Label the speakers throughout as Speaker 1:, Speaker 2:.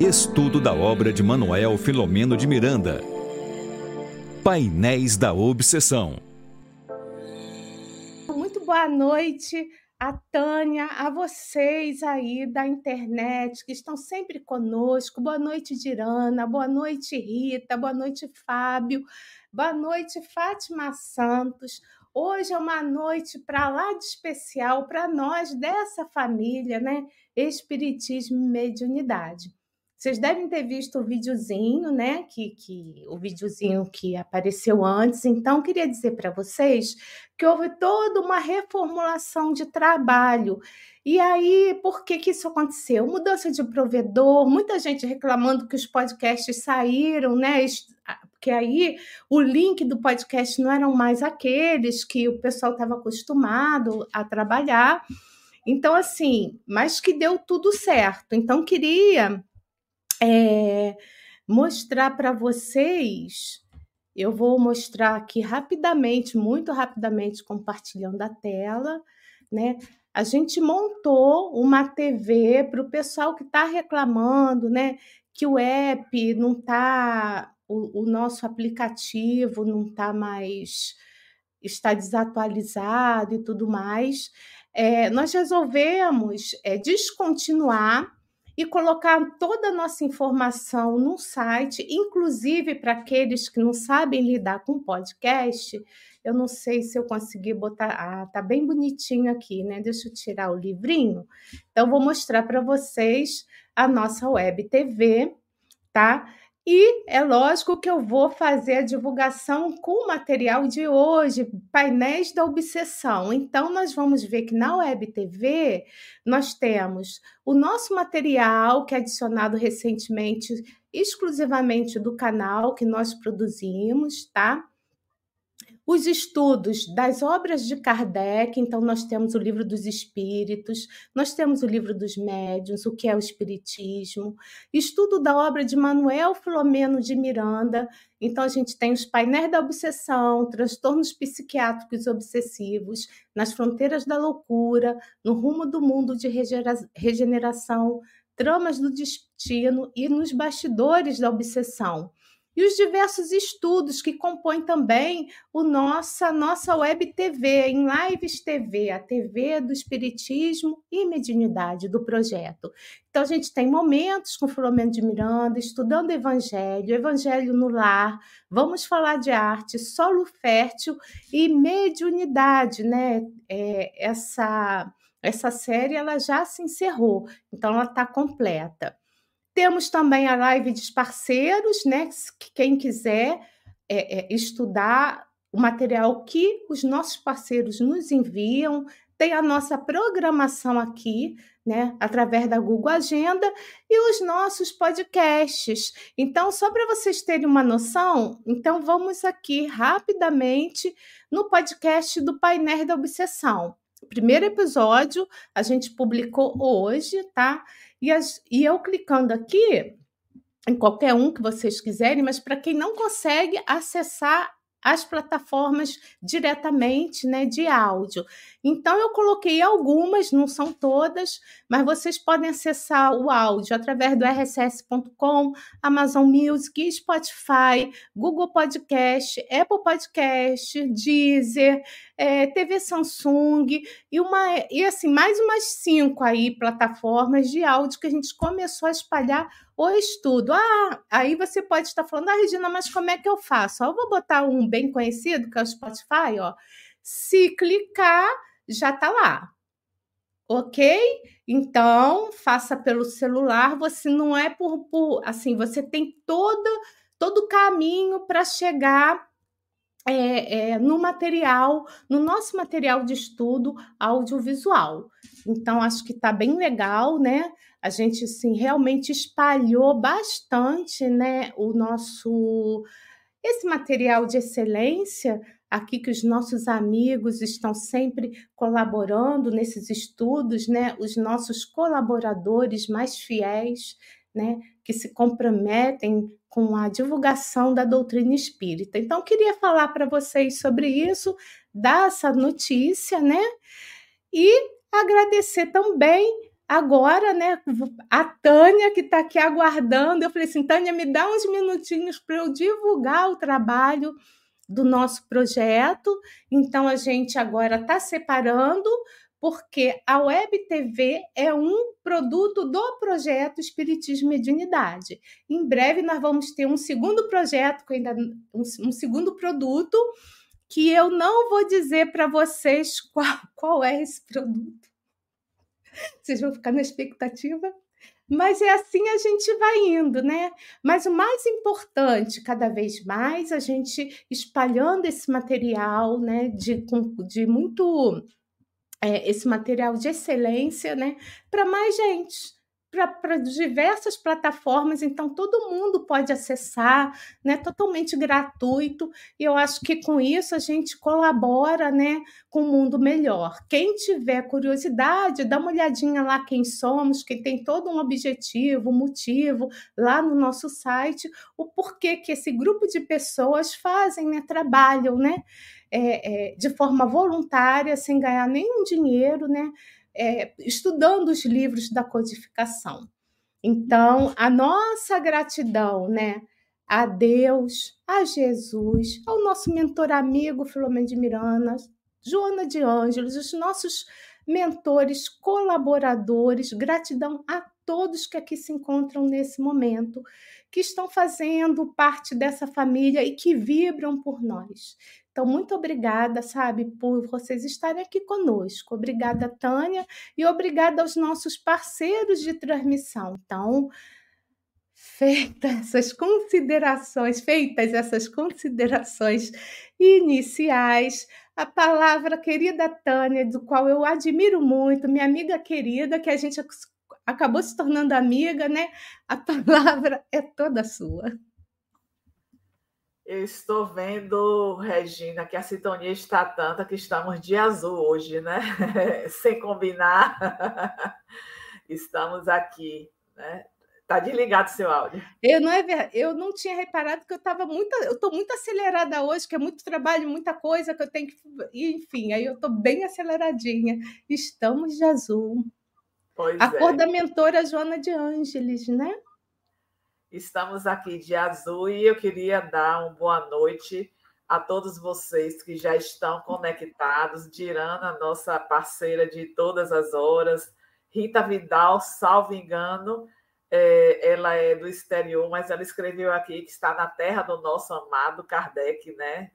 Speaker 1: Estudo da obra de Manuel Filomeno de Miranda. Painéis da Obsessão.
Speaker 2: Muito boa noite a Tânia, a vocês aí da internet que estão sempre conosco. Boa noite, Dirana. Boa noite, Rita. Boa noite, Fábio. Boa noite, Fátima Santos. Hoje é uma noite para lá de especial para nós dessa família, né? Espiritismo e mediunidade. Vocês devem ter visto o videozinho, né? Que, que o videozinho que apareceu antes. Então, queria dizer para vocês que houve toda uma reformulação de trabalho. E aí, por que, que isso aconteceu? Mudança de provedor, muita gente reclamando que os podcasts saíram, né? Porque aí o link do podcast não eram mais aqueles que o pessoal estava acostumado a trabalhar. Então, assim, mas que deu tudo certo. Então, queria é, mostrar para vocês. Eu vou mostrar aqui rapidamente, muito rapidamente, compartilhando a tela, né? A gente montou uma TV para o pessoal que está reclamando, né? Que o app não está, o, o nosso aplicativo não está mais, está desatualizado e tudo mais. É, nós resolvemos é, descontinuar e colocar toda a nossa informação no site, inclusive para aqueles que não sabem lidar com podcast. Eu não sei se eu consegui botar. Ah, tá bem bonitinho aqui, né? Deixa eu tirar o livrinho. Então, vou mostrar para vocês a nossa web TV, tá? E é lógico que eu vou fazer a divulgação com o material de hoje, painéis da obsessão. Então, nós vamos ver que na Web TV nós temos o nosso material, que é adicionado recentemente, exclusivamente do canal que nós produzimos, tá? Os estudos das obras de Kardec, então nós temos o livro dos espíritos, nós temos o livro dos médiuns, o que é o espiritismo, estudo da obra de Manuel Filomeno de Miranda, então a gente tem os painéis da obsessão, transtornos psiquiátricos obsessivos, nas fronteiras da loucura, no rumo do mundo de regeneração, tramas do destino e nos bastidores da obsessão e os diversos estudos que compõem também o nossa nossa web TV, em Lives TV, a TV do Espiritismo e Mediunidade do projeto. Então, a gente tem momentos com Filomeno de Miranda, estudando Evangelho, Evangelho no Lar, vamos falar de arte, solo fértil e mediunidade, né? É, essa, essa série ela já se encerrou, então ela está completa. Temos também a live dos parceiros, né? Quem quiser é, é, estudar o material que os nossos parceiros nos enviam, tem a nossa programação aqui, né, através da Google Agenda e os nossos podcasts. Então, só para vocês terem uma noção, então vamos aqui rapidamente no podcast do Painel da Obsessão. O primeiro episódio a gente publicou hoje, tá? E, as, e eu clicando aqui, em qualquer um que vocês quiserem, mas para quem não consegue acessar as plataformas diretamente né, de áudio. Então, eu coloquei algumas, não são todas, mas vocês podem acessar o áudio através do rss.com, Amazon Music, Spotify, Google Podcast, Apple Podcast, Deezer, é, TV Samsung e uma e assim mais umas cinco aí plataformas de áudio que a gente começou a espalhar o estudo. Ah, aí você pode estar falando, ah, Regina, mas como é que eu faço? eu vou botar um bem conhecido, que é o Spotify, ó. Se clicar, já está lá. Ok? Então, faça pelo celular. Você não é por, por assim, você tem todo todo o caminho para chegar é, é, no material, no nosso material de estudo audiovisual. Então, acho que está bem legal, né? A gente, assim, realmente espalhou bastante, né, o nosso... Esse material de excelência aqui que os nossos amigos estão sempre colaborando nesses estudos, né? Os nossos colaboradores mais fiéis, né? Que se comprometem com a divulgação da doutrina espírita. Então, queria falar para vocês sobre isso, dar essa notícia, né? E agradecer também agora, né, a Tânia que está aqui aguardando, eu falei assim, Tânia, me dá uns minutinhos para eu divulgar o trabalho do nosso projeto. Então a gente agora está separando porque a Web TV é um produto do projeto Espiritismo e Mediunidade. Em breve nós vamos ter um segundo projeto, ainda um, segundo produto, que eu não vou dizer para vocês qual, qual é esse produto. Vocês vão ficar na expectativa? Mas é assim a gente vai indo, né? Mas o mais importante, cada vez mais, a gente espalhando esse material, né, de, de muito é, esse material de excelência né, para mais gente, para diversas plataformas, então todo mundo pode acessar, né, totalmente gratuito, e eu acho que com isso a gente colabora né, com um mundo melhor. Quem tiver curiosidade, dá uma olhadinha lá quem somos, que tem todo um objetivo, motivo lá no nosso site, o porquê que esse grupo de pessoas fazem, né, trabalham, né? é, é, de forma voluntária, sem ganhar nenhum dinheiro, né? É, estudando os livros da codificação. Então, a nossa gratidão, né? A Deus, a Jesus, ao nosso mentor amigo Filomeno de Miranda, Joana de Ângelos, os nossos mentores, colaboradores, gratidão a todos que aqui se encontram nesse momento, que estão fazendo parte dessa família e que vibram por nós. Então, muito obrigada, sabe, por vocês estarem aqui conosco. Obrigada, Tânia, e obrigada aos nossos parceiros de transmissão. Então, feitas essas considerações, feitas essas considerações iniciais, a palavra querida Tânia, do qual eu admiro muito, minha amiga querida, que a gente acabou se tornando amiga, né? A palavra é toda sua.
Speaker 3: Eu estou vendo, Regina, que a sintonia está tanta que estamos de azul hoje, né? Sem combinar. Estamos aqui, né? Tá desligado seu áudio.
Speaker 2: Eu não é eu não tinha reparado que eu estava muito, eu estou muito acelerada hoje, que é muito trabalho, muita coisa que eu tenho que, enfim, aí eu estou bem aceleradinha. Estamos de azul. Pois a é. cor da mentora Joana de Ângeles, né?
Speaker 3: Estamos aqui de azul e eu queria dar uma boa noite a todos vocês que já estão conectados. Dirana, nossa parceira de todas as horas. Rita Vidal, salvo engano, é, ela é do exterior, mas ela escreveu aqui que está na terra do nosso amado Kardec, né?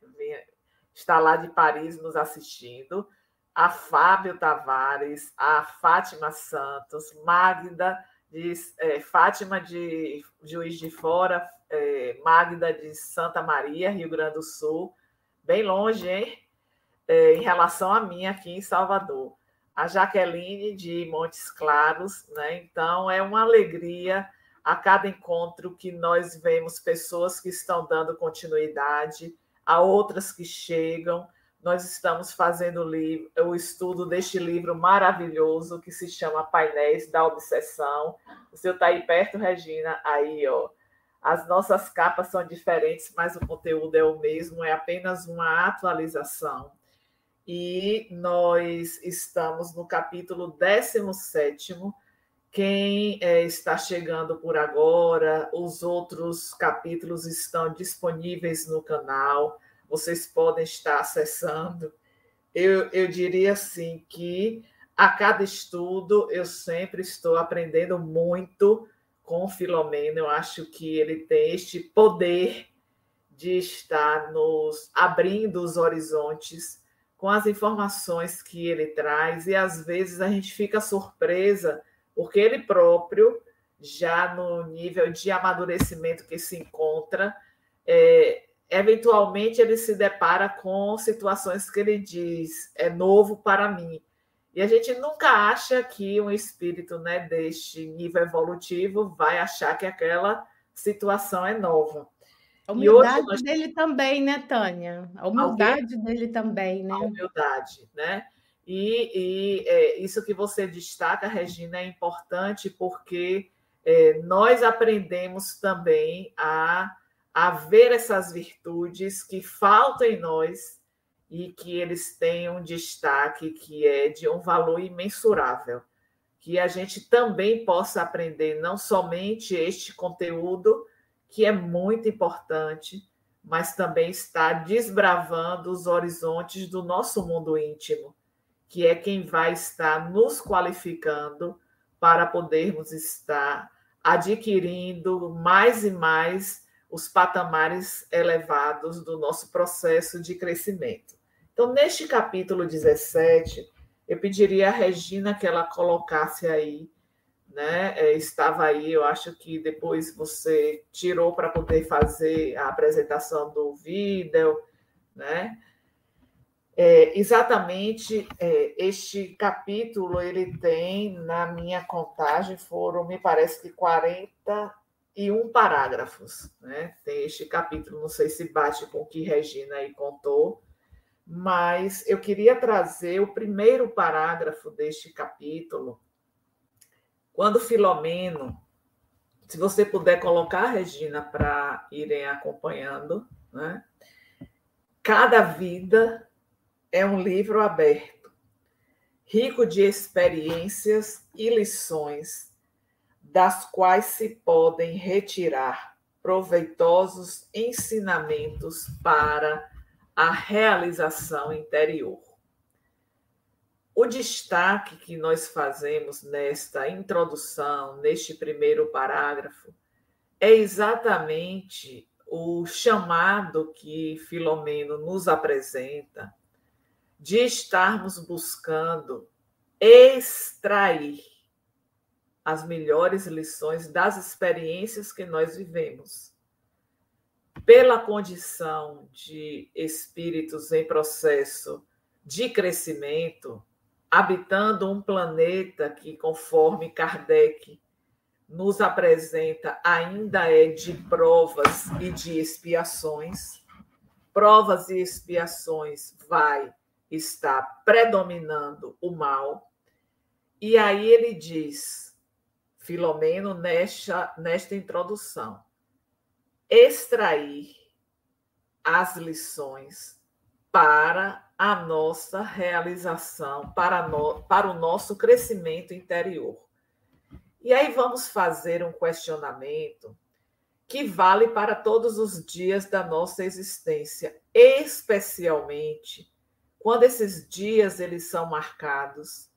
Speaker 3: Está lá de Paris nos assistindo. A Fábio Tavares, a Fátima Santos, Magda de é, Fátima de Juiz de Fora, é, Magda de Santa Maria, Rio Grande do Sul, bem longe, hein? É, em relação a mim aqui em Salvador. A Jaqueline de Montes Claros, né? Então é uma alegria a cada encontro que nós vemos pessoas que estão dando continuidade, a outras que chegam nós estamos fazendo o, estudo deste livro maravilhoso que se chama Painéis da Obsessão. O seu está aí perto, Regina? Aí, ó. As nossas capas são diferentes, mas o conteúdo é o mesmo, é apenas uma atualização. E nós estamos no capítulo 17. Quem é, está chegando por agora, os outros capítulos estão disponíveis no canal vocês podem estar acessando. Eu, eu diria assim que a cada estudo eu sempre estou aprendendo muito com o Filomeno. Eu acho que ele tem este poder de estar nos abrindo os horizontes com as informações que ele traz e às vezes a gente fica surpresa porque ele próprio já no nível de amadurecimento que se encontra é, eventualmente ele se depara com situações que ele diz é novo para mim. E a gente nunca acha que um espírito né, deste nível evolutivo vai achar que aquela situação é nova.
Speaker 2: A humildade nós... dele também, né, Tânia? A humildade Alguém... dele também, né? A
Speaker 3: humildade, né? E, e é, isso que você destaca, Regina, é importante porque é, nós aprendemos também a a ver essas virtudes que faltam em nós e que eles têm um destaque que é de um valor imensurável, que a gente também possa aprender não somente este conteúdo, que é muito importante, mas também está desbravando os horizontes do nosso mundo íntimo, que é quem vai estar nos qualificando para podermos estar adquirindo mais e mais os patamares elevados do nosso processo de crescimento. Então, neste capítulo 17, eu pediria a Regina que ela colocasse aí, né? É, estava aí, eu acho que depois você tirou para poder fazer a apresentação do vídeo, né? É, exatamente é, este capítulo ele tem, na minha contagem, foram, me parece que 41 parágrafos. Né? Tem este capítulo, não sei se bate com o que Regina aí contou, mas eu queria trazer o primeiro parágrafo deste capítulo, quando Filomeno, se você puder colocar, Regina, para irem acompanhando, né? Cada vida é um livro aberto, rico de experiências e lições, das quais se podem retirar proveitosos ensinamentos para a realização interior. O destaque que nós fazemos nesta introdução, neste primeiro parágrafo, é exatamente o chamado que Filomeno nos apresenta de estarmos buscando extrair as melhores lições das experiências que nós vivemos pela condição de espíritos em processo de crescimento, habitando um planeta que, conforme Kardec nos apresenta, ainda é de provas e de expiações. Provas e expiações vai estar predominando o mal. E aí ele diz, Filomeno, nesta, nesta introdução, extrair as lições para a nossa realização, para, no, para o nosso crescimento interior. E aí vamos fazer um questionamento que vale para todos os dias da nossa existência, especialmente quando esses dias eles são marcados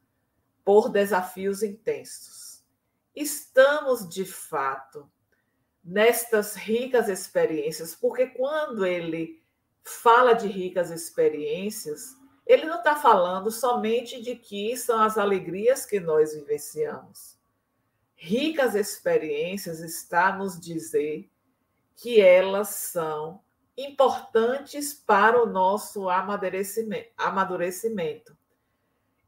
Speaker 3: por desafios intensos. Estamos de fato nestas ricas experiências, porque quando ele fala de ricas experiências, ele não está falando somente de que são as alegrias que nós vivenciamos. Ricas experiências está nos dizer que elas são importantes para o nosso amadurecimento.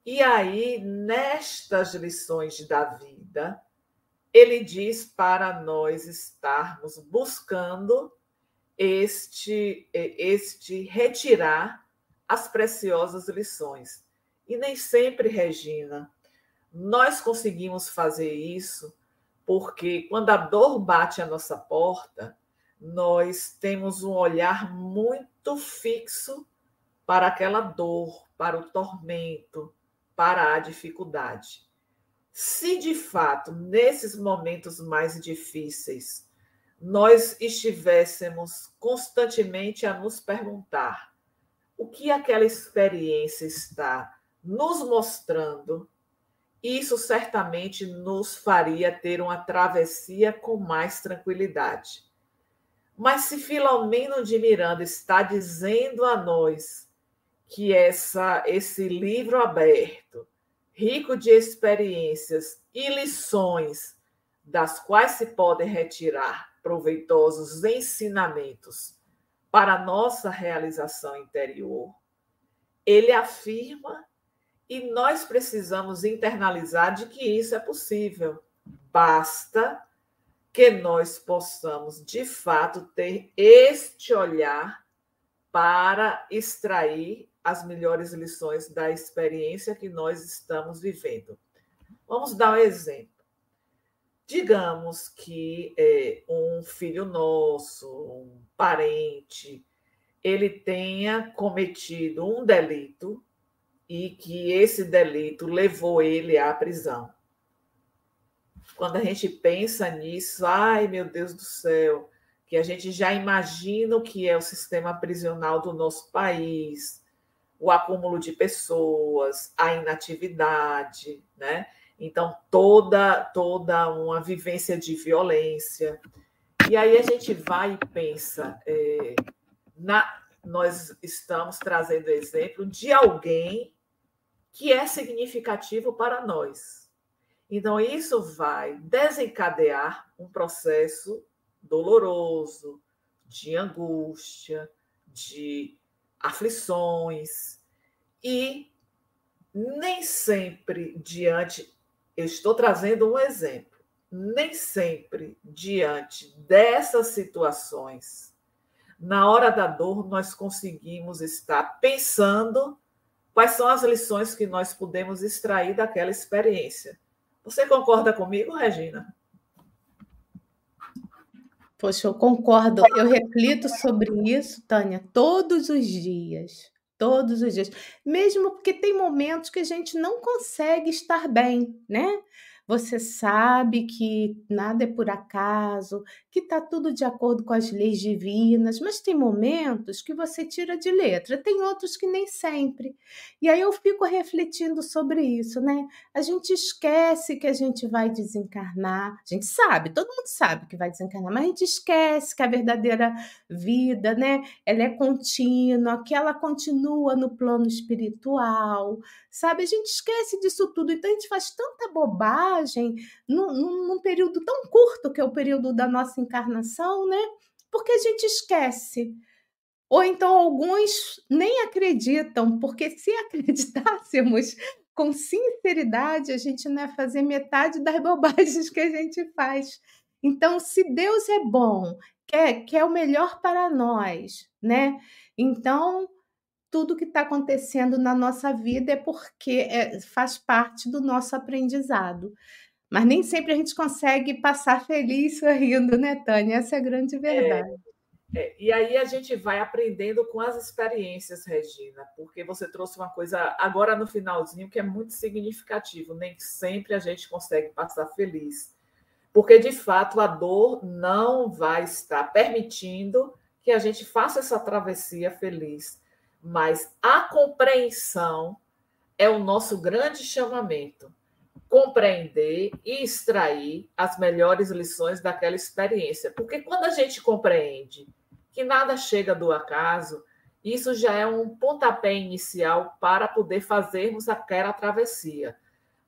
Speaker 3: E aí, nestas lições da vida, ele diz para nós estarmos buscando este, este retirar as preciosas lições. E nem sempre, Regina, nós conseguimos fazer isso porque quando a dor bate à nossa porta, nós temos um olhar muito fixo para aquela dor, para o tormento, para a dificuldade. Se de fato, nesses momentos mais difíceis, nós estivéssemos constantemente a nos perguntar o que aquela experiência está nos mostrando, isso certamente nos faria ter uma travessia com mais tranquilidade. Mas se Filomeno de Miranda está dizendo a nós que essa, esse livro aberto rico de experiências e lições, das quais se podem retirar proveitosos ensinamentos para nossa realização interior, ele afirma e nós precisamos internalizar de que isso é possível. Basta que nós possamos, de fato, ter este olhar para extrair as melhores lições da experiência que nós estamos vivendo. Vamos dar um exemplo. Digamos que é, um filho nosso, um parente, ele tenha cometido um delito e que esse delito levou ele à prisão. quando a gente pensa nisso, ai meu Deus do céu, que a gente já imagina o que é o sistema prisional do nosso país, o acúmulo de pessoas, a inatividade, né? Então, toda, toda uma vivência de violência. E aí a gente vai e pensa, é, na, nós estamos trazendo exemplo de alguém que é significativo para nós. Então, isso vai desencadear um processo doloroso, de angústia, de aflições, e nem sempre diante eu estou trazendo um exemplo. Nem sempre, diante dessas situações, na hora da dor, nós conseguimos estar pensando quais são as lições que nós podemos extrair daquela experiência. Você concorda comigo, Regina?
Speaker 2: Poxa, eu concordo. Eu reflito sobre isso, Tânia, todos os dias. Todos os dias. Mesmo porque tem momentos que a gente não consegue estar bem, né? Você sabe que nada é por acaso, que está tudo de acordo com as leis divinas, mas tem momentos que você tira de letra, tem outros que nem sempre. E aí eu fico refletindo sobre isso, né? A gente esquece que a gente vai desencarnar, a gente sabe, todo mundo sabe que vai desencarnar, mas a gente esquece que a verdadeira vida, né? Ela é contínua, que ela continua no plano espiritual, sabe? A gente esquece disso tudo, então a gente faz tanta bobagem num, num, num período tão curto que é o período da nossa encarnação, né? Porque a gente esquece. Ou então alguns nem acreditam, porque se acreditássemos com sinceridade, a gente não ia fazer metade das bobagens que a gente faz. Então, se Deus é bom, quer, quer o melhor para nós, né? Então, tudo que está acontecendo na nossa vida é porque é, faz parte do nosso aprendizado. Mas nem sempre a gente consegue passar feliz sorrindo, né, Tânia? Essa é a grande é, verdade.
Speaker 3: É, é, e aí a gente vai aprendendo com as experiências, Regina, porque você trouxe uma coisa agora no finalzinho que é muito significativo. Nem sempre a gente consegue passar feliz. Porque, de fato, a dor não vai estar permitindo que a gente faça essa travessia feliz mas a compreensão é o nosso grande chamamento. Compreender e extrair as melhores lições daquela experiência. Porque quando a gente compreende que nada chega do acaso, isso já é um pontapé inicial para poder fazermos aquela travessia.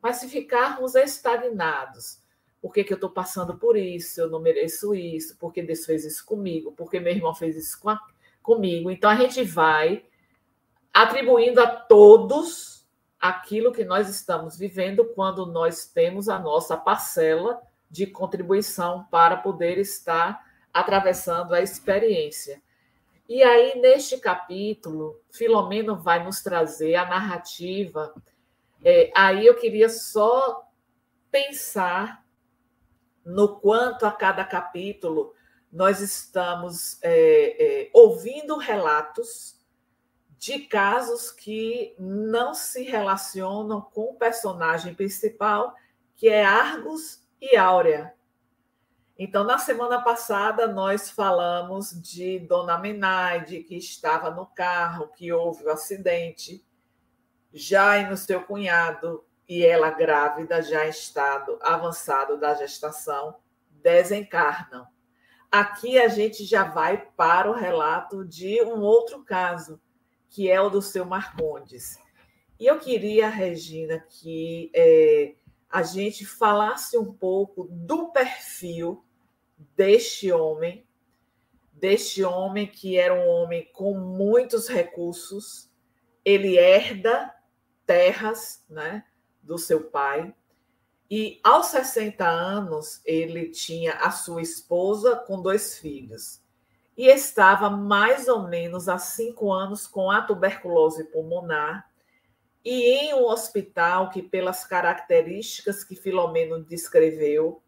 Speaker 3: Mas se ficarmos estagnados, por que, que eu estou passando por isso? Eu não mereço isso, porque Deus fez isso comigo, porque meu irmão fez isso com a, comigo. Então a gente vai atribuindo a todos aquilo que nós estamos vivendo quando nós temos a nossa parcela de contribuição para poder estar atravessando a experiência. E aí, neste capítulo, Filomeno vai nos trazer a narrativa. É, aí eu queria só pensar no quanto a cada capítulo nós estamos é, é, ouvindo relatos de casos que não se relacionam com o personagem principal, que é Argos e Áurea. Então, na semana passada, nós falamos de Dona Menaide, que estava no carro, que houve o um acidente, já no seu cunhado, e ela grávida, já em estado avançado da gestação, desencarnam. Aqui a gente já vai para o relato de um outro caso, que é o do seu Marcondes. E eu queria, Regina, que é, a gente falasse um pouco do perfil deste homem, deste homem que era um homem com muitos recursos, ele herda terras né, do seu pai, e aos 60 anos ele tinha a sua esposa com dois filhos e estava mais ou menos há cinco anos com a tuberculose pulmonar e em um hospital que, pelas características que Filomeno descreveu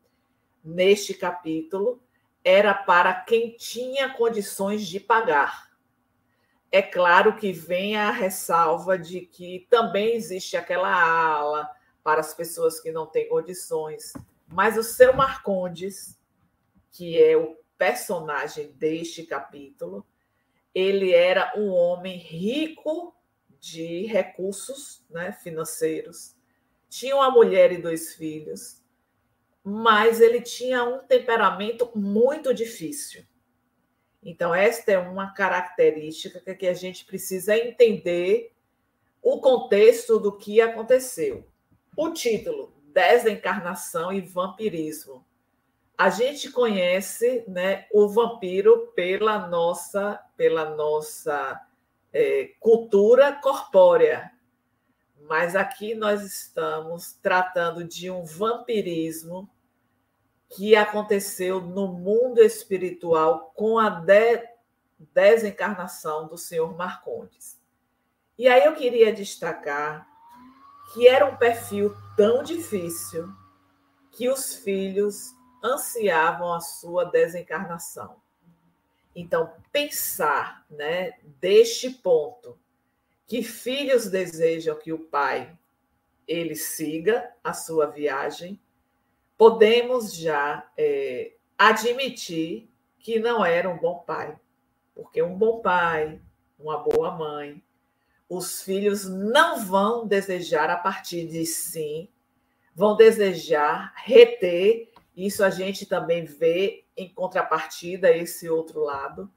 Speaker 3: neste capítulo, era para quem tinha condições de pagar. É claro que vem a ressalva de que também existe aquela ala para as pessoas que não têm condições, Mas o seu Marcondes, que é o personagem deste capítulo, ele era um homem rico de recursos né, financeiros, tinha uma mulher e dois filhos, mas ele tinha um temperamento muito difícil. Então, esta é uma característica que a gente precisa entender o contexto do que aconteceu. O título, Desencarnação e Vampirismo. A gente conhece né, o vampiro pela nossa, pela nossa é, cultura corpórea, mas aqui nós estamos tratando de um vampirismo que aconteceu no mundo espiritual com a de desencarnação do senhor Marcondes. E aí eu queria destacar que era um perfil tão difícil que os filhos ansiavam a sua desencarnação. Então, pensar né, deste ponto, que filhos desejam que o pai ele siga a sua viagem, podemos já é, admitir que não era um bom pai. Porque um bom pai, uma boa mãe, os filhos não vão desejar a partir de sim, vão desejar reter. Isso a gente também vê em contrapartida esse outro lado,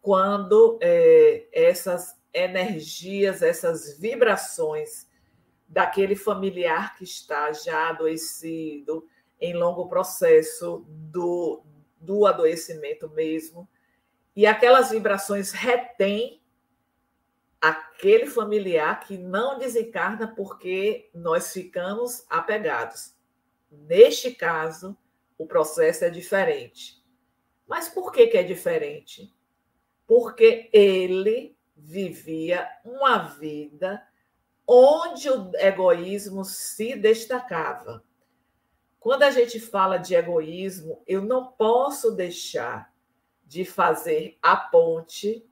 Speaker 3: quando é, essas energias, essas vibrações daquele familiar que está já adoecido, em longo processo do, do adoecimento mesmo, e aquelas vibrações retêm aquele familiar que não desencarna porque nós ficamos apegados. Neste caso, o processo é diferente. Mas por que, que é diferente? Porque ele vivia uma vida onde o egoísmo se destacava. Quando a gente fala de egoísmo, eu não posso deixar de fazer a ponte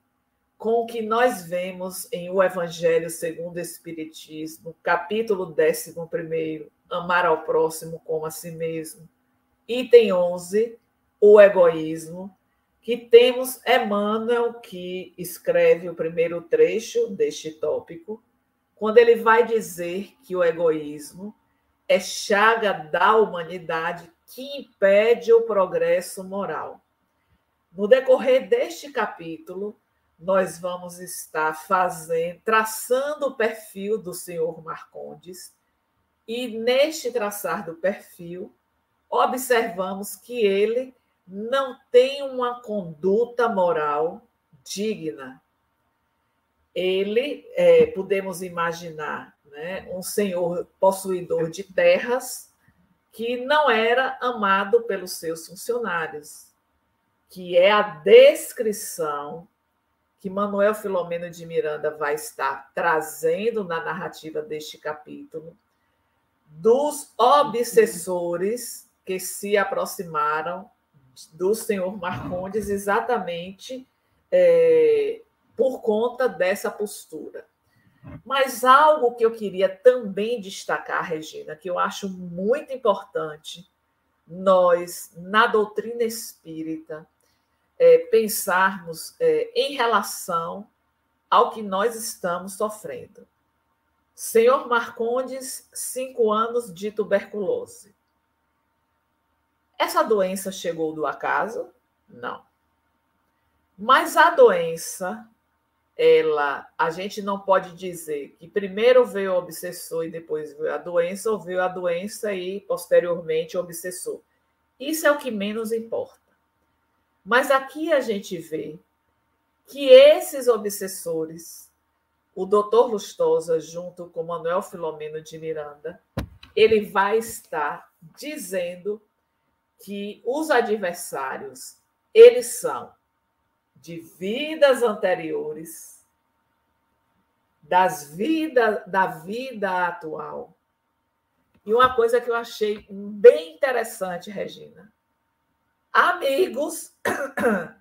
Speaker 3: com o que nós vemos em O Evangelho segundo o Espiritismo, capítulo 11, Amar ao próximo como a si mesmo. Item 11, o egoísmo, que temos Emmanuel, que escreve o primeiro trecho deste tópico, quando ele vai dizer que o egoísmo é chaga da humanidade que impede o progresso moral. No decorrer deste capítulo, nós vamos estar fazendo, traçando o perfil do senhor Marcondes, e neste traçar do perfil, observamos que ele não tem uma conduta moral digna. Ele, é, podemos imaginar, né? um senhor possuidor de terras que não era amado pelos seus funcionários, que é a descrição que Manuel Filomeno de Miranda vai estar trazendo na narrativa deste capítulo dos obsessores que se aproximaram do senhor Marcondes exatamente é, por conta dessa postura. Mas algo que eu queria também destacar, Regina, que eu acho muito importante, nós, na doutrina espírita, é, pensarmos é, em relação ao que nós estamos sofrendo. Senhor Marcondes, cinco anos de tuberculose. Essa doença chegou do acaso? Não. Mas a doença ela, a gente não pode dizer que primeiro veio o obsessor e depois veio a doença, ou veio a doença e posteriormente o obsessor. Isso é o que menos importa. Mas aqui a gente vê que esses obsessores, o doutor Lustosa, junto com Manuel Filomeno de Miranda, ele vai estar dizendo que os adversários, eles são de vidas anteriores, das vidas da vida atual. E uma coisa que eu achei bem interessante, Regina, amigos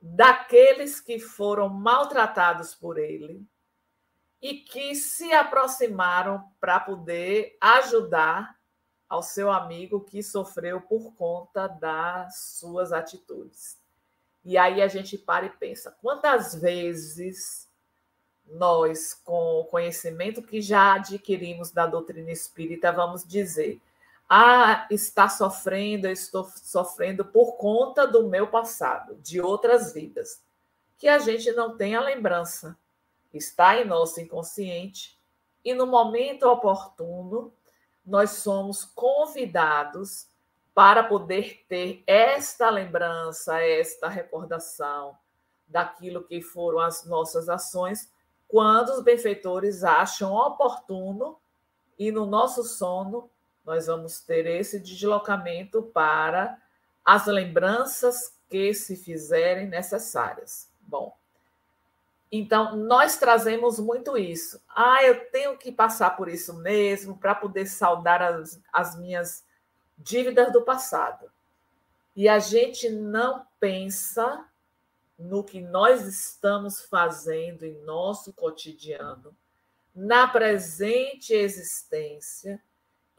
Speaker 3: daqueles que foram maltratados por ele e que se aproximaram para poder ajudar ao seu amigo que sofreu por conta das suas atitudes. E aí a gente para e pensa: quantas vezes nós, com o conhecimento que já adquirimos da doutrina espírita, vamos dizer: ah, está sofrendo, eu estou sofrendo por conta do meu passado, de outras vidas, que a gente não tem a lembrança, está em nosso inconsciente, e no momento oportuno, nós somos convidados para poder ter esta lembrança, esta recordação daquilo que foram as nossas ações quando os benfeitores acham oportuno e no nosso sono nós vamos ter esse deslocamento para as lembranças que se fizerem necessárias. Bom, então nós trazemos muito isso. Ah, eu tenho que passar por isso mesmo para poder saldar as, as minhas dívidas do passado. E a gente não pensa no que nós estamos fazendo em nosso cotidiano, na presente existência,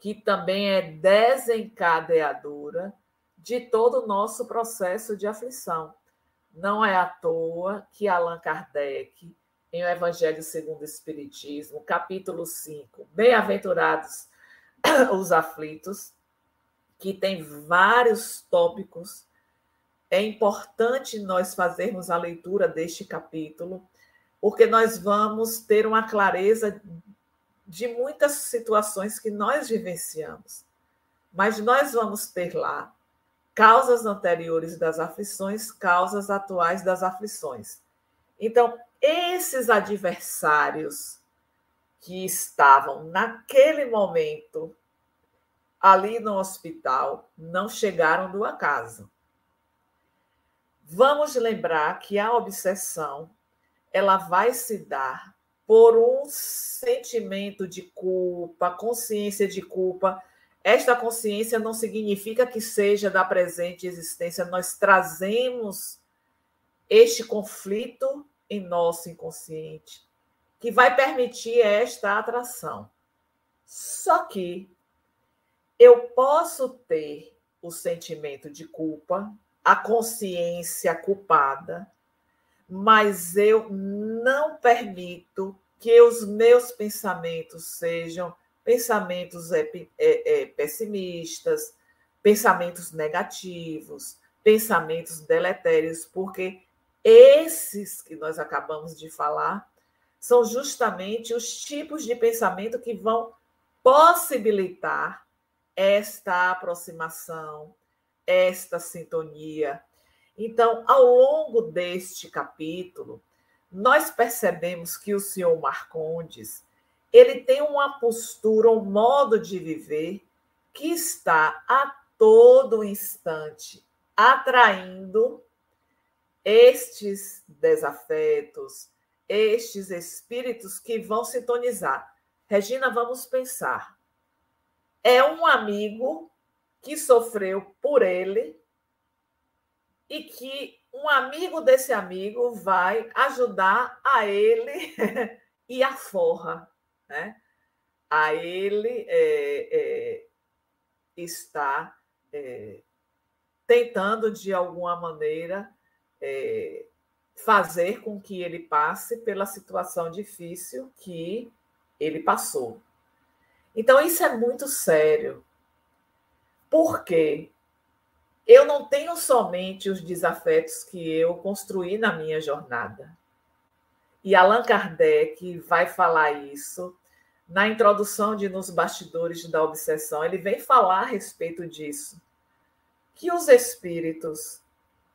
Speaker 3: que também é desencadeadora de todo o nosso processo de aflição. Não é à toa que Allan Kardec, em O Evangelho segundo o Espiritismo, capítulo 5, Bem-aventurados os aflitos, que tem vários tópicos é importante nós fazermos a leitura deste capítulo, porque nós vamos ter uma clareza de muitas situações que nós vivenciamos. Mas nós vamos ter lá causas anteriores das aflições, causas atuais das aflições. Então, esses adversários que estavam naquele momento ali no hospital não chegaram do acaso. Vamos lembrar que a obsessão ela vai se dar por um sentimento de culpa, consciência de culpa. Esta consciência não significa que seja da presente existência, nós trazemos este conflito em nosso inconsciente, que vai permitir esta atração. Só que eu posso ter o sentimento de culpa, a consciência culpada, mas eu não permito que os meus pensamentos sejam pensamentos é, é, é, pessimistas, pensamentos negativos, pensamentos deletérios, porque esses que nós acabamos de falar são justamente os tipos de pensamento que vão possibilitar esta aproximação, esta sintonia. Então, ao longo deste capítulo, nós percebemos que o senhor Marcondes ele tem uma postura, um modo de viver que está a todo instante atraindo estes desafetos, estes espíritos que vão sintonizar. Regina, vamos pensar. É um amigo que sofreu por ele e que um amigo desse amigo vai ajudar a ele e a forra, né? A ele é, é, está é, tentando de alguma maneira é, fazer com que ele passe pela situação difícil que ele passou. Então isso é muito sério, porque eu não tenho somente os desafetos que eu construí na minha jornada. E Allan Kardec vai falar isso na introdução de Nos Bastidores da Obsessão. Ele vem falar a respeito disso. Que os espíritos,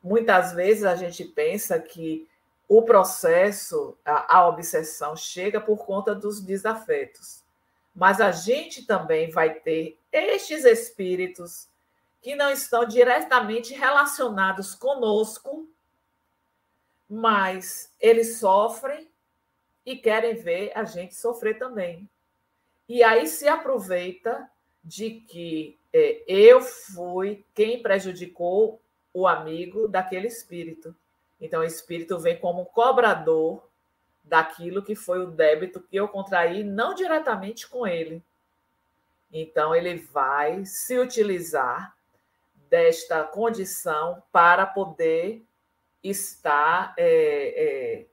Speaker 3: muitas vezes a gente pensa que o processo, a, a obsessão, chega por conta dos desafetos. Mas a gente também vai ter estes espíritos que não estão diretamente relacionados conosco, mas eles sofrem e querem ver a gente sofrer também. E aí se aproveita de que é, eu fui quem prejudicou o amigo daquele espírito. Então, o espírito vem como cobrador daquilo que foi o débito que eu contraí, não diretamente com ele, Então, ele vai se utilizar desta condição para poder estar é, é,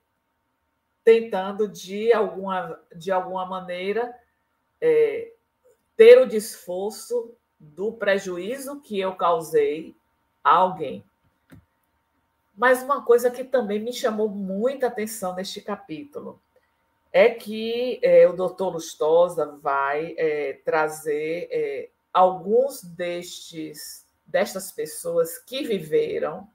Speaker 3: tentando, de alguma, de alguma maneira, é, ter o desforço do prejuízo que eu causei a alguém. Mas uma coisa que também me chamou muita atenção neste capítulo é que é, o doutor Lustosa vai é, trazer é, alguns destes destas pessoas que viveram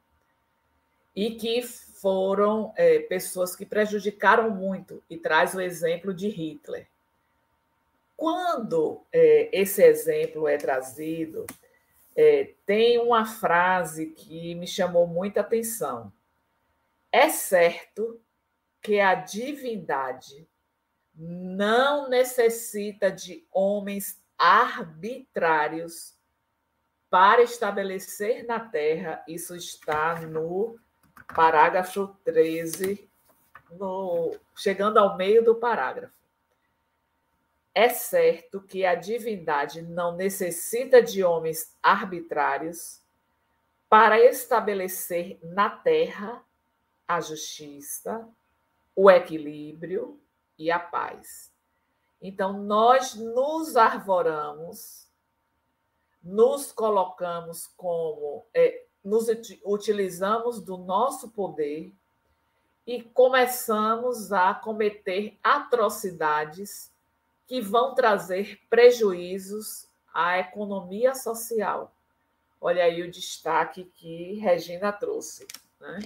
Speaker 3: e que foram é, pessoas que prejudicaram muito, e traz o exemplo de Hitler. Quando é, esse exemplo é trazido, é, tem uma frase que me chamou muita atenção. É certo que a divindade não necessita de homens arbitrários para estabelecer na terra, isso está no parágrafo 13, no, chegando ao meio do parágrafo. É certo que a divindade não necessita de homens arbitrários para estabelecer na terra a justiça, o equilíbrio e a paz. Então, nós nos arvoramos, nos colocamos como, é, nos utilizamos do nosso poder e começamos a cometer atrocidades que vão trazer prejuízos à economia social. Olha aí o destaque que Regina trouxe. Né?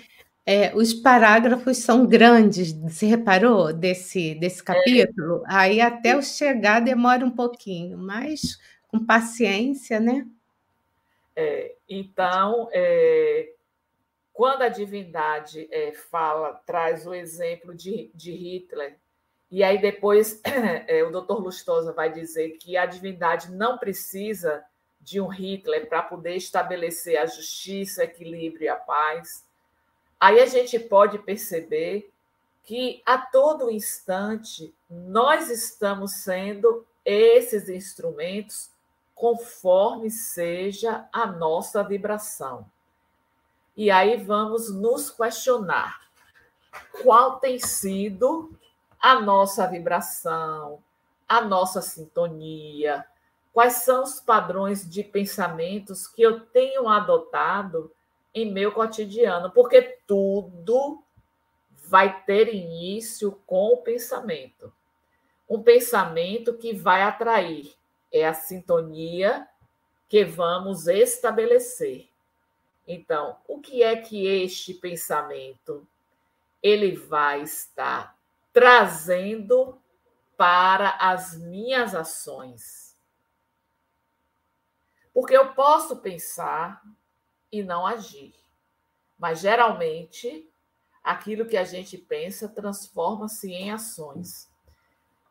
Speaker 2: É, os parágrafos são grandes, você reparou desse, desse é. capítulo? É. Aí até eu chegar demora um pouquinho, mas com paciência, né?
Speaker 3: É, então, é, quando a divindade é, fala, traz o exemplo de, de Hitler, e aí depois é, o doutor Lustosa vai dizer que a divindade não precisa de um Hitler para poder estabelecer a justiça, o equilíbrio e a paz. Aí a gente pode perceber que a todo instante nós estamos sendo esses instrumentos conforme seja a nossa vibração. E aí vamos nos questionar qual tem sido a nossa vibração, a nossa sintonia, quais são os padrões de pensamentos que eu tenho adotado em meu cotidiano, porque tudo vai ter início com o pensamento. Um pensamento que vai atrair é a sintonia que vamos estabelecer. Então, o que é que este pensamento ele vai estar trazendo para as minhas ações. Porque eu posso pensar e não agir, mas geralmente aquilo que a gente pensa transforma-se em ações.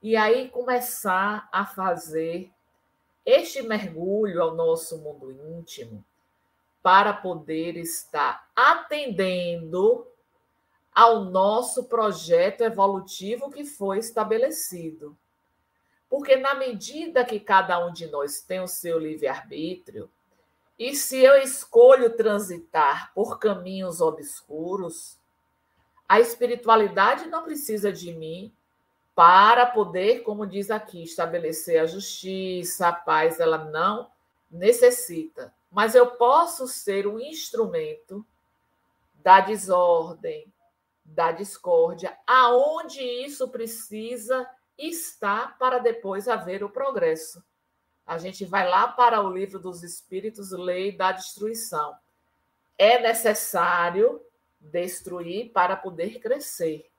Speaker 3: E aí começar a fazer este mergulho ao nosso mundo íntimo para poder estar atendendo ao nosso projeto evolutivo que foi estabelecido. Porque, na medida que cada um de nós tem o seu livre-arbítrio, e se eu escolho transitar por caminhos obscuros, a espiritualidade não precisa de mim para poder, como diz aqui, estabelecer a justiça, a paz, ela não necessita. Mas eu posso ser um instrumento da desordem, da discórdia, aonde isso precisa estar para depois haver o progresso. A gente vai lá para o livro dos Espíritos, lei da destruição. É necessário destruir para poder crescer.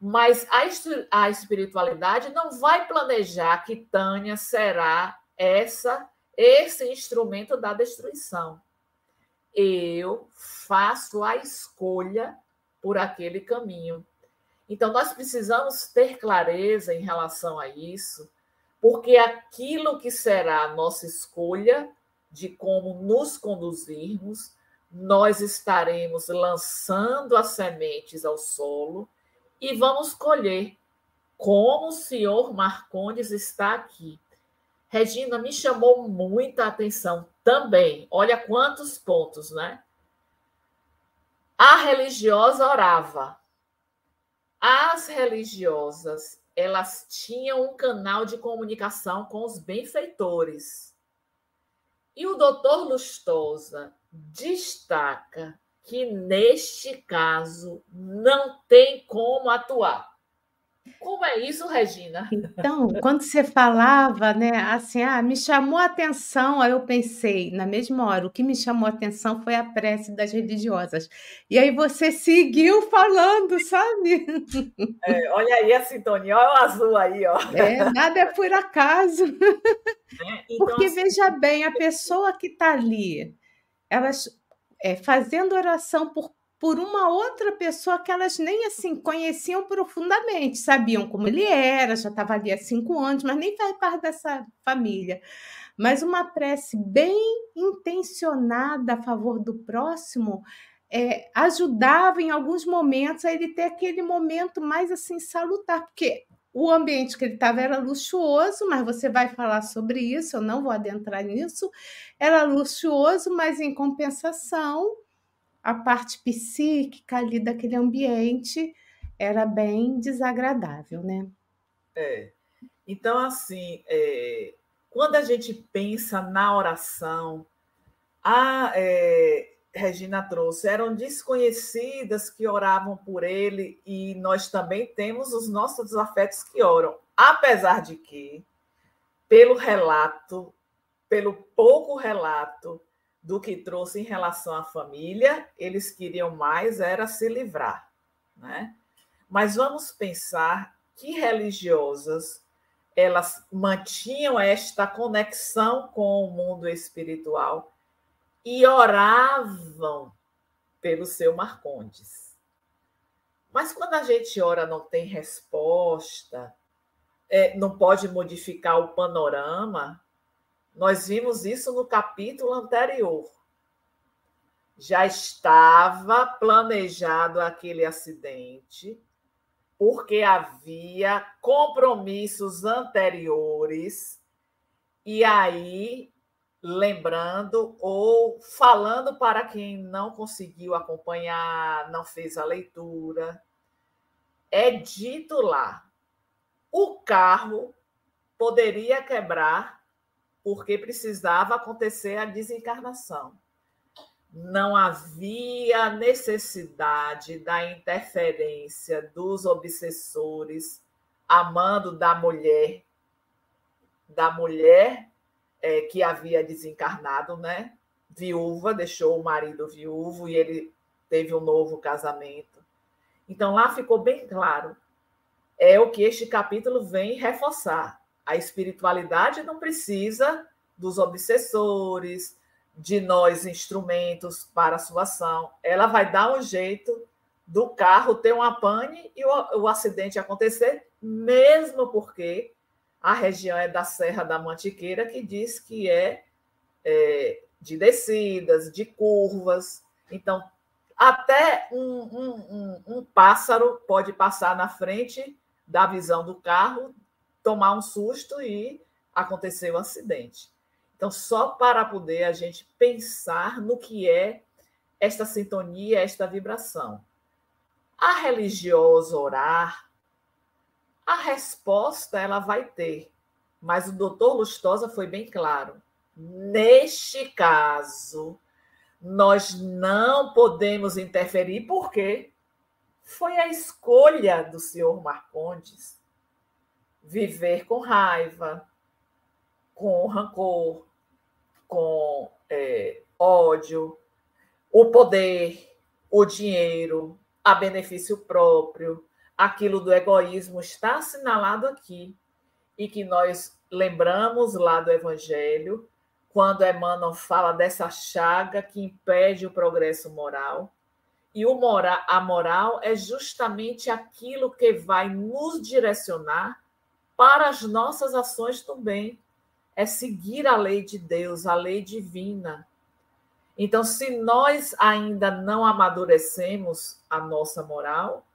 Speaker 3: Mas a, a espiritualidade não vai planejar que Tânia será essa esse instrumento da destruição. Eu faço a escolha por aquele caminho. Então, nós precisamos ter clareza em relação a isso, porque aquilo que será a nossa escolha de como nos conduzirmos, nós estaremos lançando as sementes ao solo e vamos colher, como o senhor Marcondes está aqui. Regina, me chamou muita atenção também. Olha quantos pontos, né? A religiosa orava. As religiosas, elas tinham um canal de comunicação com os benfeitores. E o doutor Lustosa destaca que, neste caso, não tem como atuar. Como é isso, Regina?
Speaker 2: Então, quando você falava, né, assim, ah, me chamou a atenção, aí eu pensei, na mesma hora, o que me chamou a atenção foi a prece das religiosas. E aí você seguiu falando, sabe?
Speaker 3: É, olha aí a sintonia, olha o azul aí, ó.
Speaker 2: É, nada é por acaso. É, então, Porque assim... veja bem, a pessoa que está ali, elas é, fazendo oração por por uma outra pessoa que elas nem assim conheciam profundamente, sabiam como ele era, já estava ali há cinco anos, mas nem faz parte dessa família. Mas uma prece bem intencionada a favor do próximo é, ajudava em alguns momentos a ele ter aquele momento mais assim salutar, porque o ambiente que ele estava era luxuoso, mas você vai falar sobre isso, eu não vou adentrar nisso. Era luxuoso, mas em compensação, a parte psíquica ali daquele ambiente era bem desagradável, né?
Speaker 3: É. Então, assim, é, quando a gente pensa na oração, a é, Regina trouxe, eram desconhecidas que oravam por ele, e nós também temos os nossos afetos que oram. Apesar de que, pelo relato, pelo pouco relato, do que trouxe em relação à família, eles queriam mais era se livrar, né? Mas vamos pensar que religiosas elas mantinham esta conexão com o mundo espiritual e oravam pelo seu Marcondes. Mas quando a gente ora não tem resposta, é, não pode modificar o panorama, nós vimos isso no capítulo anterior. Já estava planejado aquele acidente, porque havia compromissos anteriores, e aí, lembrando ou falando para quem não conseguiu acompanhar, não fez a leitura, é dito lá: o carro poderia quebrar porque precisava acontecer a desencarnação. Não havia necessidade da interferência dos obsessores amando da mulher, da mulher é, que havia desencarnado, né? Viúva, deixou o marido viúvo e ele teve um novo casamento. Então lá ficou bem claro. É o que este capítulo vem reforçar a espiritualidade não precisa dos obsessores, de nós instrumentos para a sua ação. Ela vai dar um jeito do carro ter uma pane e o, o acidente acontecer, mesmo porque a região é da Serra da Mantiqueira, que diz que é, é de descidas, de curvas. Então, até um, um, um, um pássaro pode passar na frente da visão do carro tomar um susto e acontecer o um acidente. Então, só para poder a gente pensar no que é esta sintonia, esta vibração. A religiosa orar, a resposta ela vai ter, mas o doutor Lustosa foi bem claro. Neste caso, nós não podemos interferir, porque foi a escolha do senhor Marcondes viver com raiva, com rancor, com é, ódio, o poder, o dinheiro, a benefício próprio, aquilo do egoísmo está assinalado aqui e que nós lembramos lá do Evangelho, quando Emmanuel fala dessa chaga que impede o progresso moral. E o mora, a moral é justamente aquilo que vai nos direcionar para as nossas ações também. É seguir a lei de Deus, a lei divina. Então, se nós ainda não amadurecemos a nossa moral,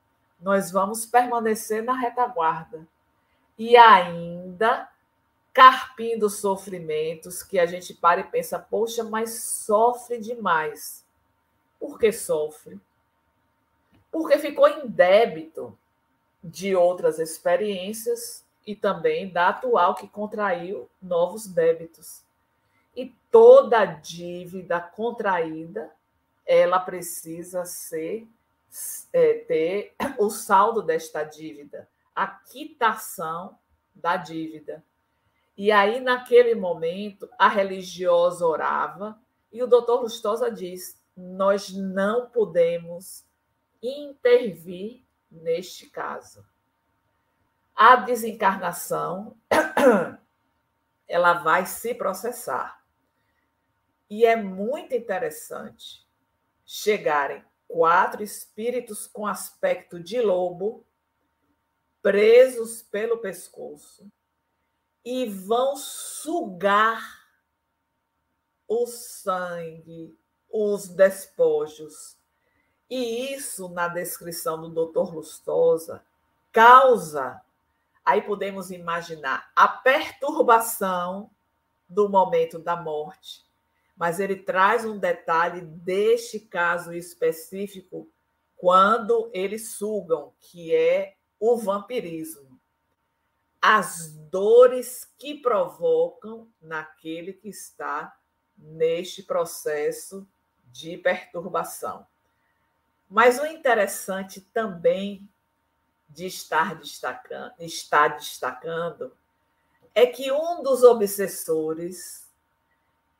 Speaker 3: nós vamos permanecer na retaguarda e ainda carpindo sofrimentos que a gente para e pensa, poxa, mas sofre demais. Por que sofre? Porque ficou em débito de outras experiências e também da atual que contraiu novos débitos. E toda dívida contraída, ela precisa ser é, ter o saldo desta dívida, a quitação da dívida. E aí, naquele momento, a religiosa orava e o doutor Lustosa diz: nós não podemos intervir neste caso. A desencarnação ela vai se processar. E é muito interessante chegarem quatro espíritos com aspecto de lobo, presos pelo pescoço, e vão sugar o sangue, os despojos. E isso, na descrição do Dr. Lustosa, causa, aí podemos imaginar, a perturbação do momento da morte. Mas ele traz um detalhe deste caso específico quando eles sugam, que é o vampirismo. As dores que provocam naquele que está neste processo de perturbação. Mas o interessante também de estar destacando, estar destacando é que um dos obsessores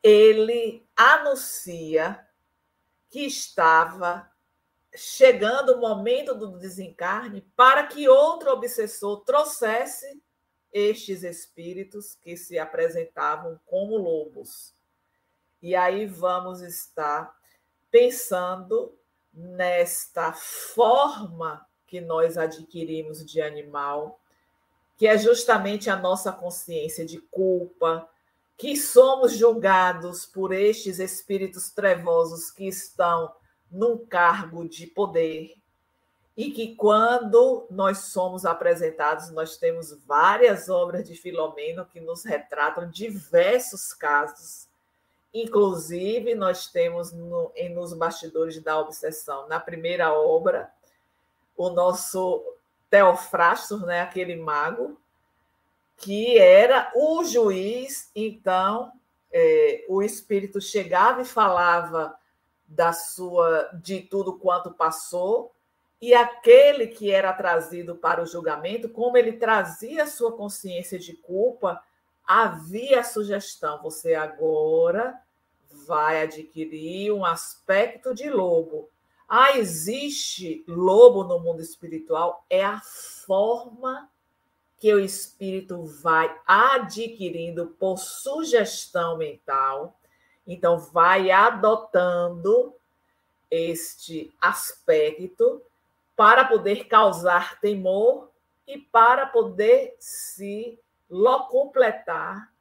Speaker 3: ele anuncia que estava chegando o momento do desencarne para que outro obsessor trouxesse estes espíritos que se apresentavam como lobos. E aí vamos estar pensando nesta forma que nós adquirimos de animal, que é justamente a nossa consciência de culpa, que somos julgados por estes espíritos trevosos que estão num cargo de poder e que quando nós somos apresentados, nós temos várias obras de Filomeno que nos retratam diversos casos. Inclusive, nós temos no, nos bastidores da obsessão, na primeira obra, o nosso Teofrastos, né, aquele mago, que era o juiz, então é, o espírito chegava e falava da sua de tudo quanto passou, e aquele que era trazido para o julgamento, como ele trazia sua consciência de culpa, havia a sugestão: você agora vai adquirir um aspecto de lobo. Ah, existe lobo no mundo espiritual? É a forma que o espírito vai adquirindo por sugestão mental. Então, vai adotando este aspecto para poder causar temor e para poder se locupletar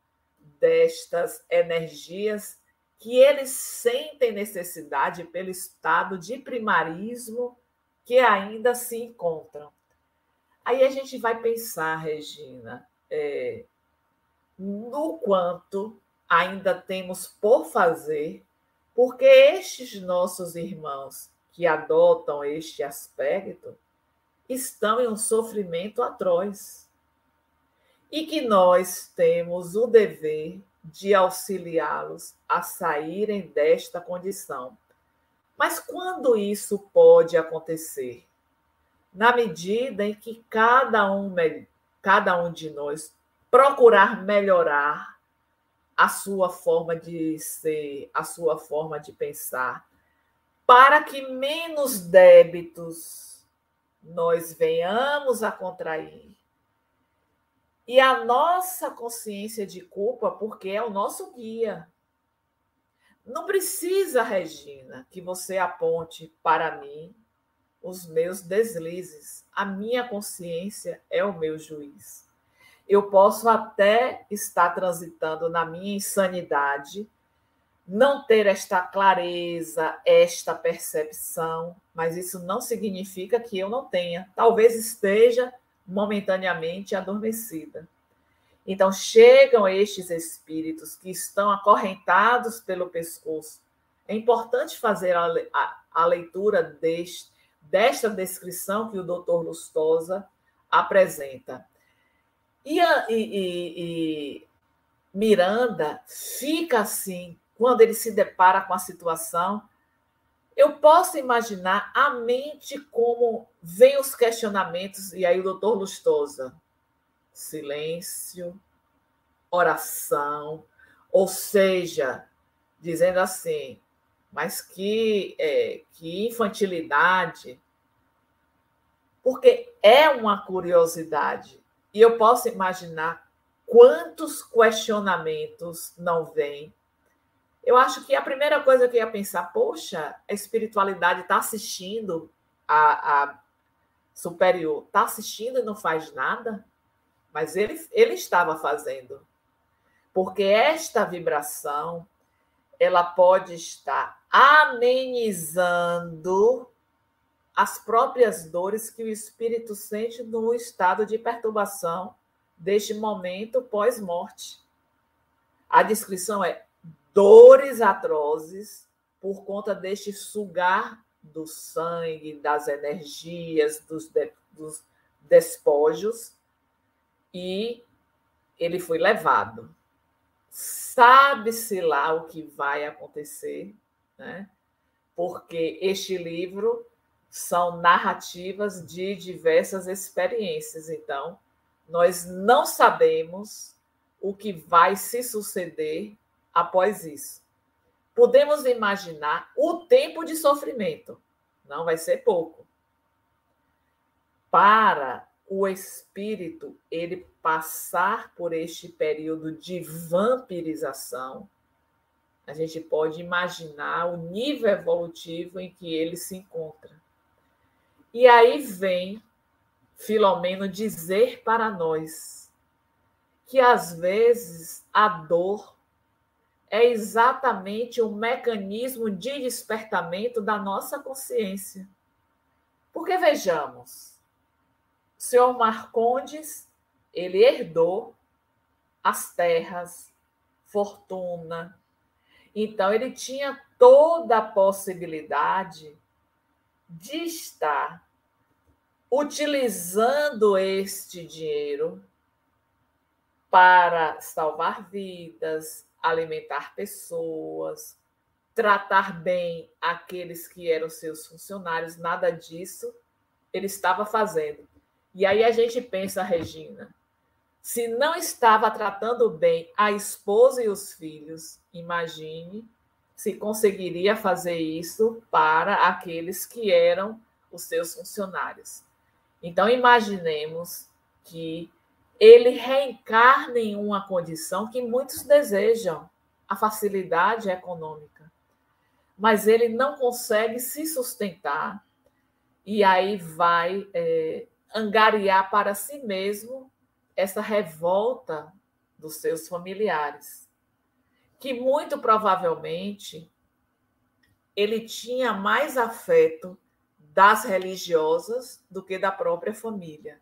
Speaker 3: destas energias que eles sentem necessidade pelo estado de primarismo que ainda se encontram. Aí a gente vai pensar, Regina, é, no quanto ainda temos por fazer, porque estes nossos irmãos que adotam este aspecto estão em um sofrimento atroz. E que nós temos o dever de auxiliá-los a saírem desta condição. Mas quando isso pode acontecer? Na medida em que cada um, cada um de nós procurar melhorar a sua forma de ser, a sua forma de pensar, para que menos débitos nós venhamos a contrair e a nossa consciência de culpa, porque é o nosso guia. Não precisa, Regina, que você aponte para mim os meus deslizes. A minha consciência é o meu juiz. Eu posso até estar transitando na minha insanidade, não ter esta clareza, esta percepção, mas isso não significa que eu não tenha. Talvez esteja momentaneamente adormecida. Então, chegam estes espíritos que estão acorrentados pelo pescoço. É importante fazer a, a, a leitura deste, desta descrição que o doutor Lustosa apresenta. E, a, e, e, e Miranda fica assim, quando ele se depara com a situação. Eu posso imaginar a mente como vem os questionamentos, e aí o doutor Lustosa, silêncio, oração, ou seja, dizendo assim, mas que, é, que infantilidade, porque é uma curiosidade. E eu posso imaginar quantos questionamentos não vêm. Eu acho que a primeira coisa que eu ia pensar, poxa, a espiritualidade está assistindo a, a superior, está assistindo e não faz nada? Mas ele, ele estava fazendo. Porque esta vibração, ela pode estar amenizando as próprias dores que o espírito sente no estado de perturbação deste momento pós-morte. A descrição é dores atrozes por conta deste sugar do sangue, das energias, dos, de, dos despojos, e ele foi levado. Sabe-se lá o que vai acontecer, né? porque este livro são narrativas de diversas experiências. Então, nós não sabemos o que vai se suceder após isso. Podemos imaginar o tempo de sofrimento, não vai ser pouco. Para o espírito ele passar por este período de vampirização, a gente pode imaginar o nível evolutivo em que ele se encontra. E aí vem Filomeno dizer para nós que às vezes a dor é exatamente um mecanismo de despertamento da nossa consciência. Porque vejamos, o senhor Marcondes, ele herdou as terras, fortuna. Então ele tinha toda a possibilidade de estar utilizando este dinheiro para salvar vidas, alimentar pessoas, tratar bem aqueles que eram seus funcionários, nada disso ele estava fazendo. E aí a gente pensa, Regina, se não estava tratando bem a esposa e os filhos, imagine se conseguiria fazer isso para aqueles que eram os seus funcionários. Então, imaginemos que ele reencarna em uma condição que muitos desejam, a facilidade econômica. Mas ele não consegue se sustentar e aí vai é, angariar para si mesmo essa revolta dos seus familiares, que muito provavelmente ele tinha mais afeto das religiosas do que da própria família.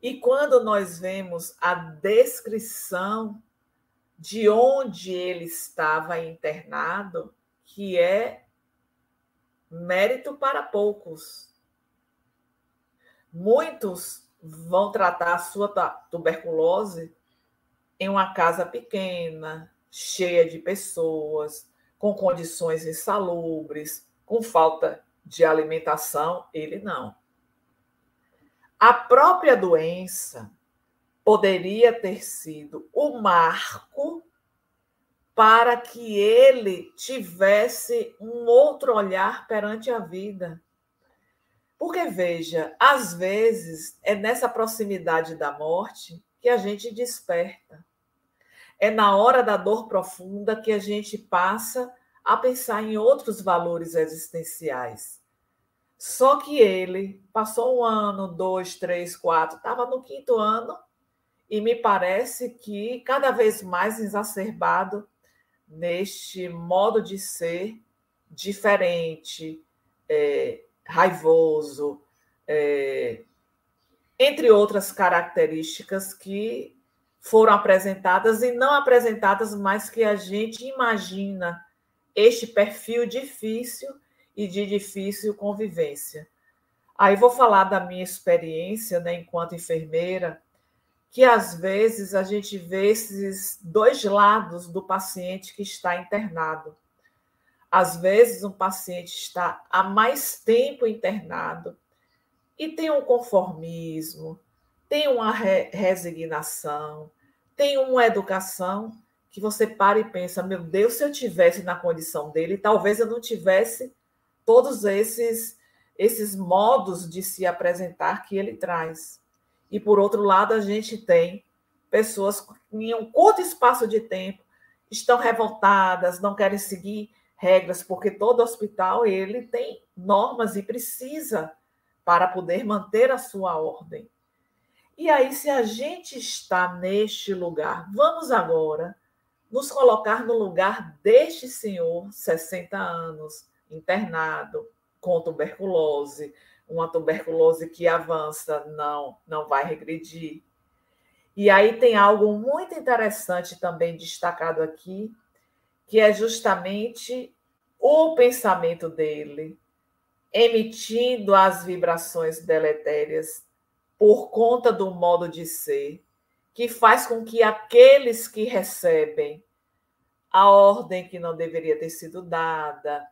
Speaker 3: E quando nós vemos a descrição de onde ele estava internado, que é mérito para poucos. Muitos vão tratar a sua tuberculose em uma casa pequena, cheia de pessoas, com condições insalubres, com falta de alimentação, ele não. A própria doença poderia ter sido o marco para que ele tivesse um outro olhar perante a vida. Porque, veja, às vezes é nessa proximidade da morte que a gente desperta. É na hora da dor profunda que a gente passa a pensar em outros valores existenciais. Só que ele passou um ano, dois, três, quatro, estava no quinto ano, e me parece que cada vez mais exacerbado neste modo de ser diferente, é, raivoso, é, entre outras características que foram apresentadas e não apresentadas, mas que a gente imagina este perfil difícil e de difícil convivência. Aí vou falar da minha experiência né, enquanto enfermeira, que às vezes a gente vê esses dois lados do paciente que está internado. Às vezes, um paciente está há mais tempo internado e tem um conformismo, tem uma re resignação, tem uma educação que você para e pensa: meu Deus, se eu tivesse na condição dele, talvez eu não tivesse todos esses esses modos de se apresentar que ele traz. E por outro lado, a gente tem pessoas que em um curto espaço de tempo estão revoltadas, não querem seguir regras, porque todo hospital ele tem normas e precisa para poder manter a sua ordem. E aí, se a gente está neste lugar, vamos agora nos colocar no lugar deste senhor, 60 anos, internado, com tuberculose, uma tuberculose que avança, não, não vai regredir. E aí tem algo muito interessante também destacado aqui, que é justamente o pensamento dele emitindo as vibrações deletérias por conta do modo de ser, que faz com que aqueles que recebem a ordem que não deveria ter sido dada,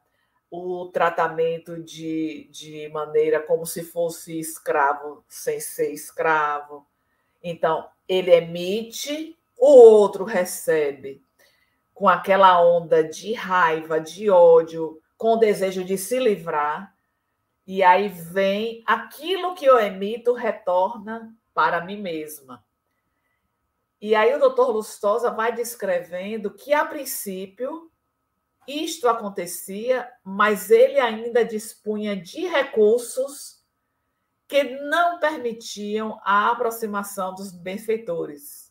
Speaker 3: o tratamento de, de maneira como se fosse escravo sem ser escravo. Então, ele emite, o outro recebe com aquela onda de raiva, de ódio, com o desejo de se livrar. E aí vem aquilo que eu emito retorna para mim mesma. E aí o doutor Lustosa vai descrevendo que, a princípio, isto acontecia, mas ele ainda dispunha de recursos que não permitiam a aproximação dos benfeitores.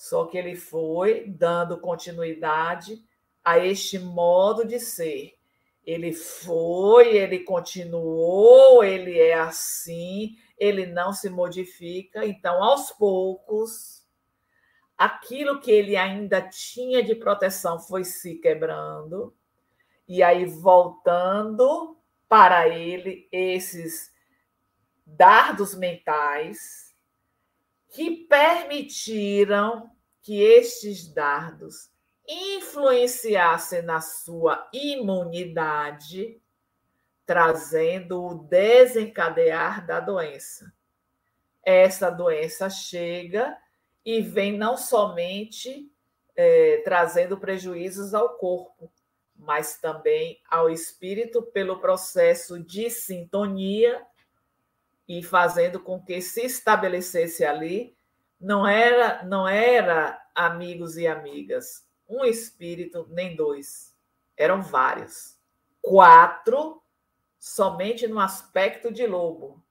Speaker 3: Só que ele foi dando continuidade a este modo de ser. Ele foi, ele continuou, ele é assim, ele não se modifica. Então, aos poucos, aquilo que ele ainda tinha de proteção foi se quebrando, e aí voltando para ele esses dardos mentais que permitiram que estes dardos influenciassem na sua imunidade, trazendo o desencadear da doença. Essa doença chega e vem não somente é, trazendo prejuízos ao corpo, mas também ao espírito pelo processo de sintonia e fazendo com que se estabelecesse ali não era não era amigos e amigas, um espírito nem dois, eram vários, quatro somente no aspecto de lobo,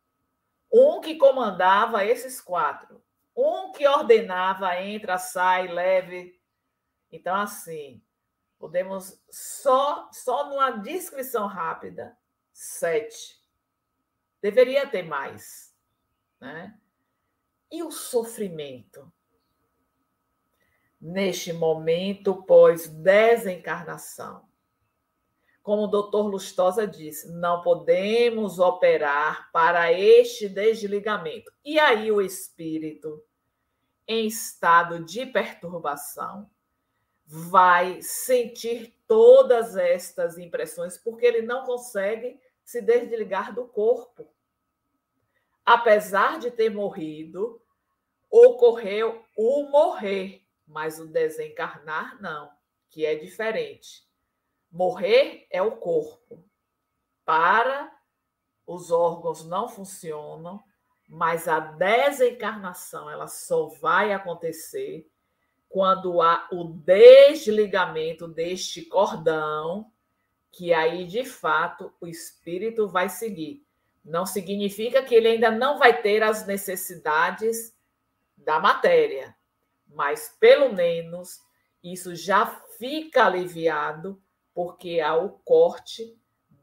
Speaker 3: um que comandava esses quatro um que ordenava, entra, sai, leve. Então, assim, podemos só, só numa descrição rápida, sete. Deveria ter mais. Né? E o sofrimento? Neste momento pós-desencarnação. Como o doutor Lustosa disse, não podemos operar para este desligamento. E aí o espírito em estado de perturbação vai sentir todas estas impressões porque ele não consegue se desligar do corpo. Apesar de ter morrido, ocorreu o morrer, mas o desencarnar não, que é diferente. Morrer é o corpo. Para os órgãos não funcionam, mas a desencarnação ela só vai acontecer quando há o desligamento deste cordão, que aí de fato o espírito vai seguir. Não significa que ele ainda não vai ter as necessidades da matéria, mas pelo menos isso já fica aliviado porque há o corte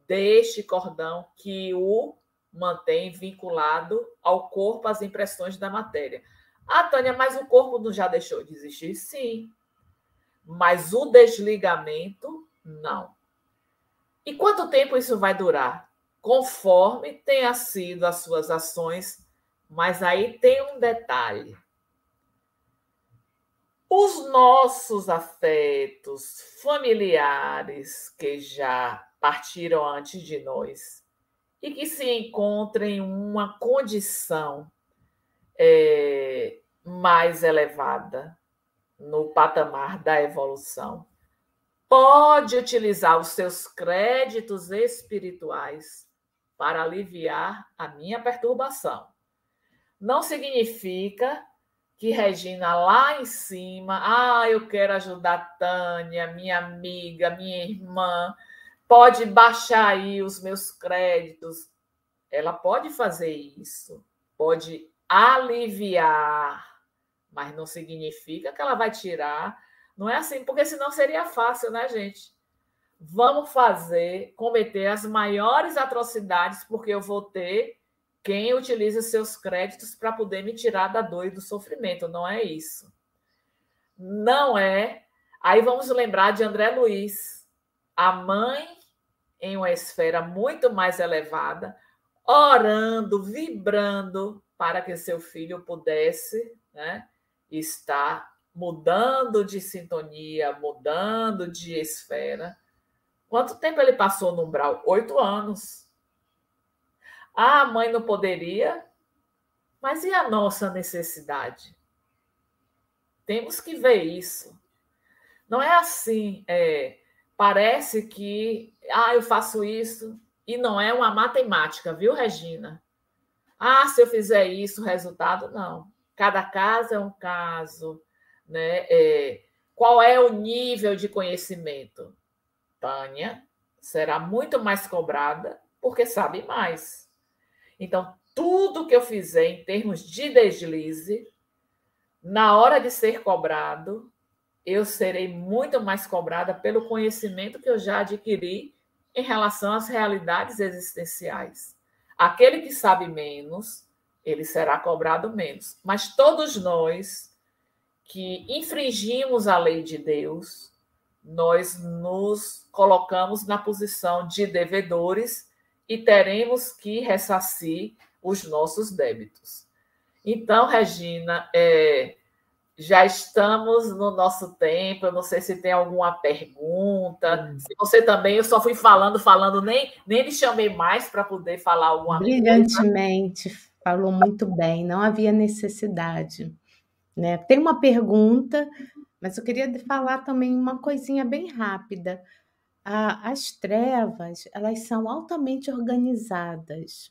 Speaker 3: deste cordão que o mantém vinculado ao corpo as impressões da matéria. Ah, Tânia, mas o corpo não já deixou de existir? Sim. Mas o desligamento, não. E quanto tempo isso vai durar? Conforme tenha sido as suas ações, mas aí tem um detalhe. Os nossos afetos familiares que já partiram antes de nós e que se encontram em uma condição é, mais elevada no patamar da evolução, pode utilizar os seus créditos espirituais para aliviar a minha perturbação. Não significa que Regina lá em cima, ah, eu quero ajudar Tânia, minha amiga, minha irmã, pode baixar aí os meus créditos. Ela pode fazer isso, pode aliviar, mas não significa que ela vai tirar. Não é assim, porque senão seria fácil, né, gente? Vamos fazer, cometer as maiores atrocidades, porque eu vou ter quem utiliza seus créditos para poder me tirar da dor e do sofrimento. Não é isso. Não é. Aí vamos lembrar de André Luiz, a mãe em uma esfera muito mais elevada, orando, vibrando para que seu filho pudesse né, estar mudando de sintonia, mudando de esfera. Quanto tempo ele passou no umbral? Oito anos. Ah, a mãe não poderia, mas e a nossa necessidade? Temos que ver isso. Não é assim, é, parece que ah, eu faço isso e não é uma matemática, viu, Regina? Ah, se eu fizer isso, resultado não. Cada caso é um caso, né? É, qual é o nível de conhecimento? Tânia será muito mais cobrada porque sabe mais. Então, tudo que eu fizer em termos de deslize, na hora de ser cobrado, eu serei muito mais cobrada pelo conhecimento que eu já adquiri em relação às realidades existenciais. Aquele que sabe menos, ele será cobrado menos. Mas todos nós que infringimos a lei de Deus, nós nos colocamos na posição de devedores e teremos que ressarcir os nossos débitos. Então, Regina, é, já estamos no nosso tempo. Eu não sei se tem alguma pergunta. Hum. Se você também, eu só fui falando, falando, nem, nem me chamei mais para poder falar alguma
Speaker 2: Brilhantemente, coisa. falou muito bem, não havia necessidade. Né? Tem uma pergunta, mas eu queria falar também uma coisinha bem rápida as trevas elas são altamente organizadas,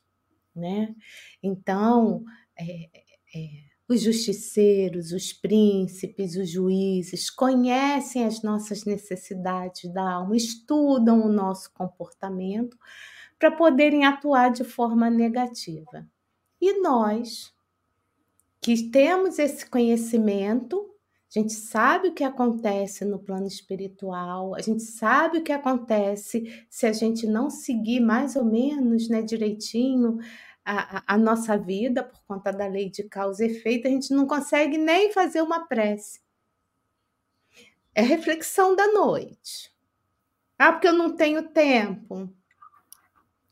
Speaker 2: né? Então, é, é, os justiceiros, os príncipes, os juízes conhecem as nossas necessidades da alma, estudam o nosso comportamento para poderem atuar de forma negativa. E nós, que temos esse conhecimento, a gente sabe o que acontece no plano espiritual, a gente sabe o que acontece se a gente não seguir mais ou menos né, direitinho a, a, nossa vida por conta da lei de causa e efeito, a gente não consegue nem fazer uma prece. É reflexão da noite. Ah, porque eu não tenho tempo.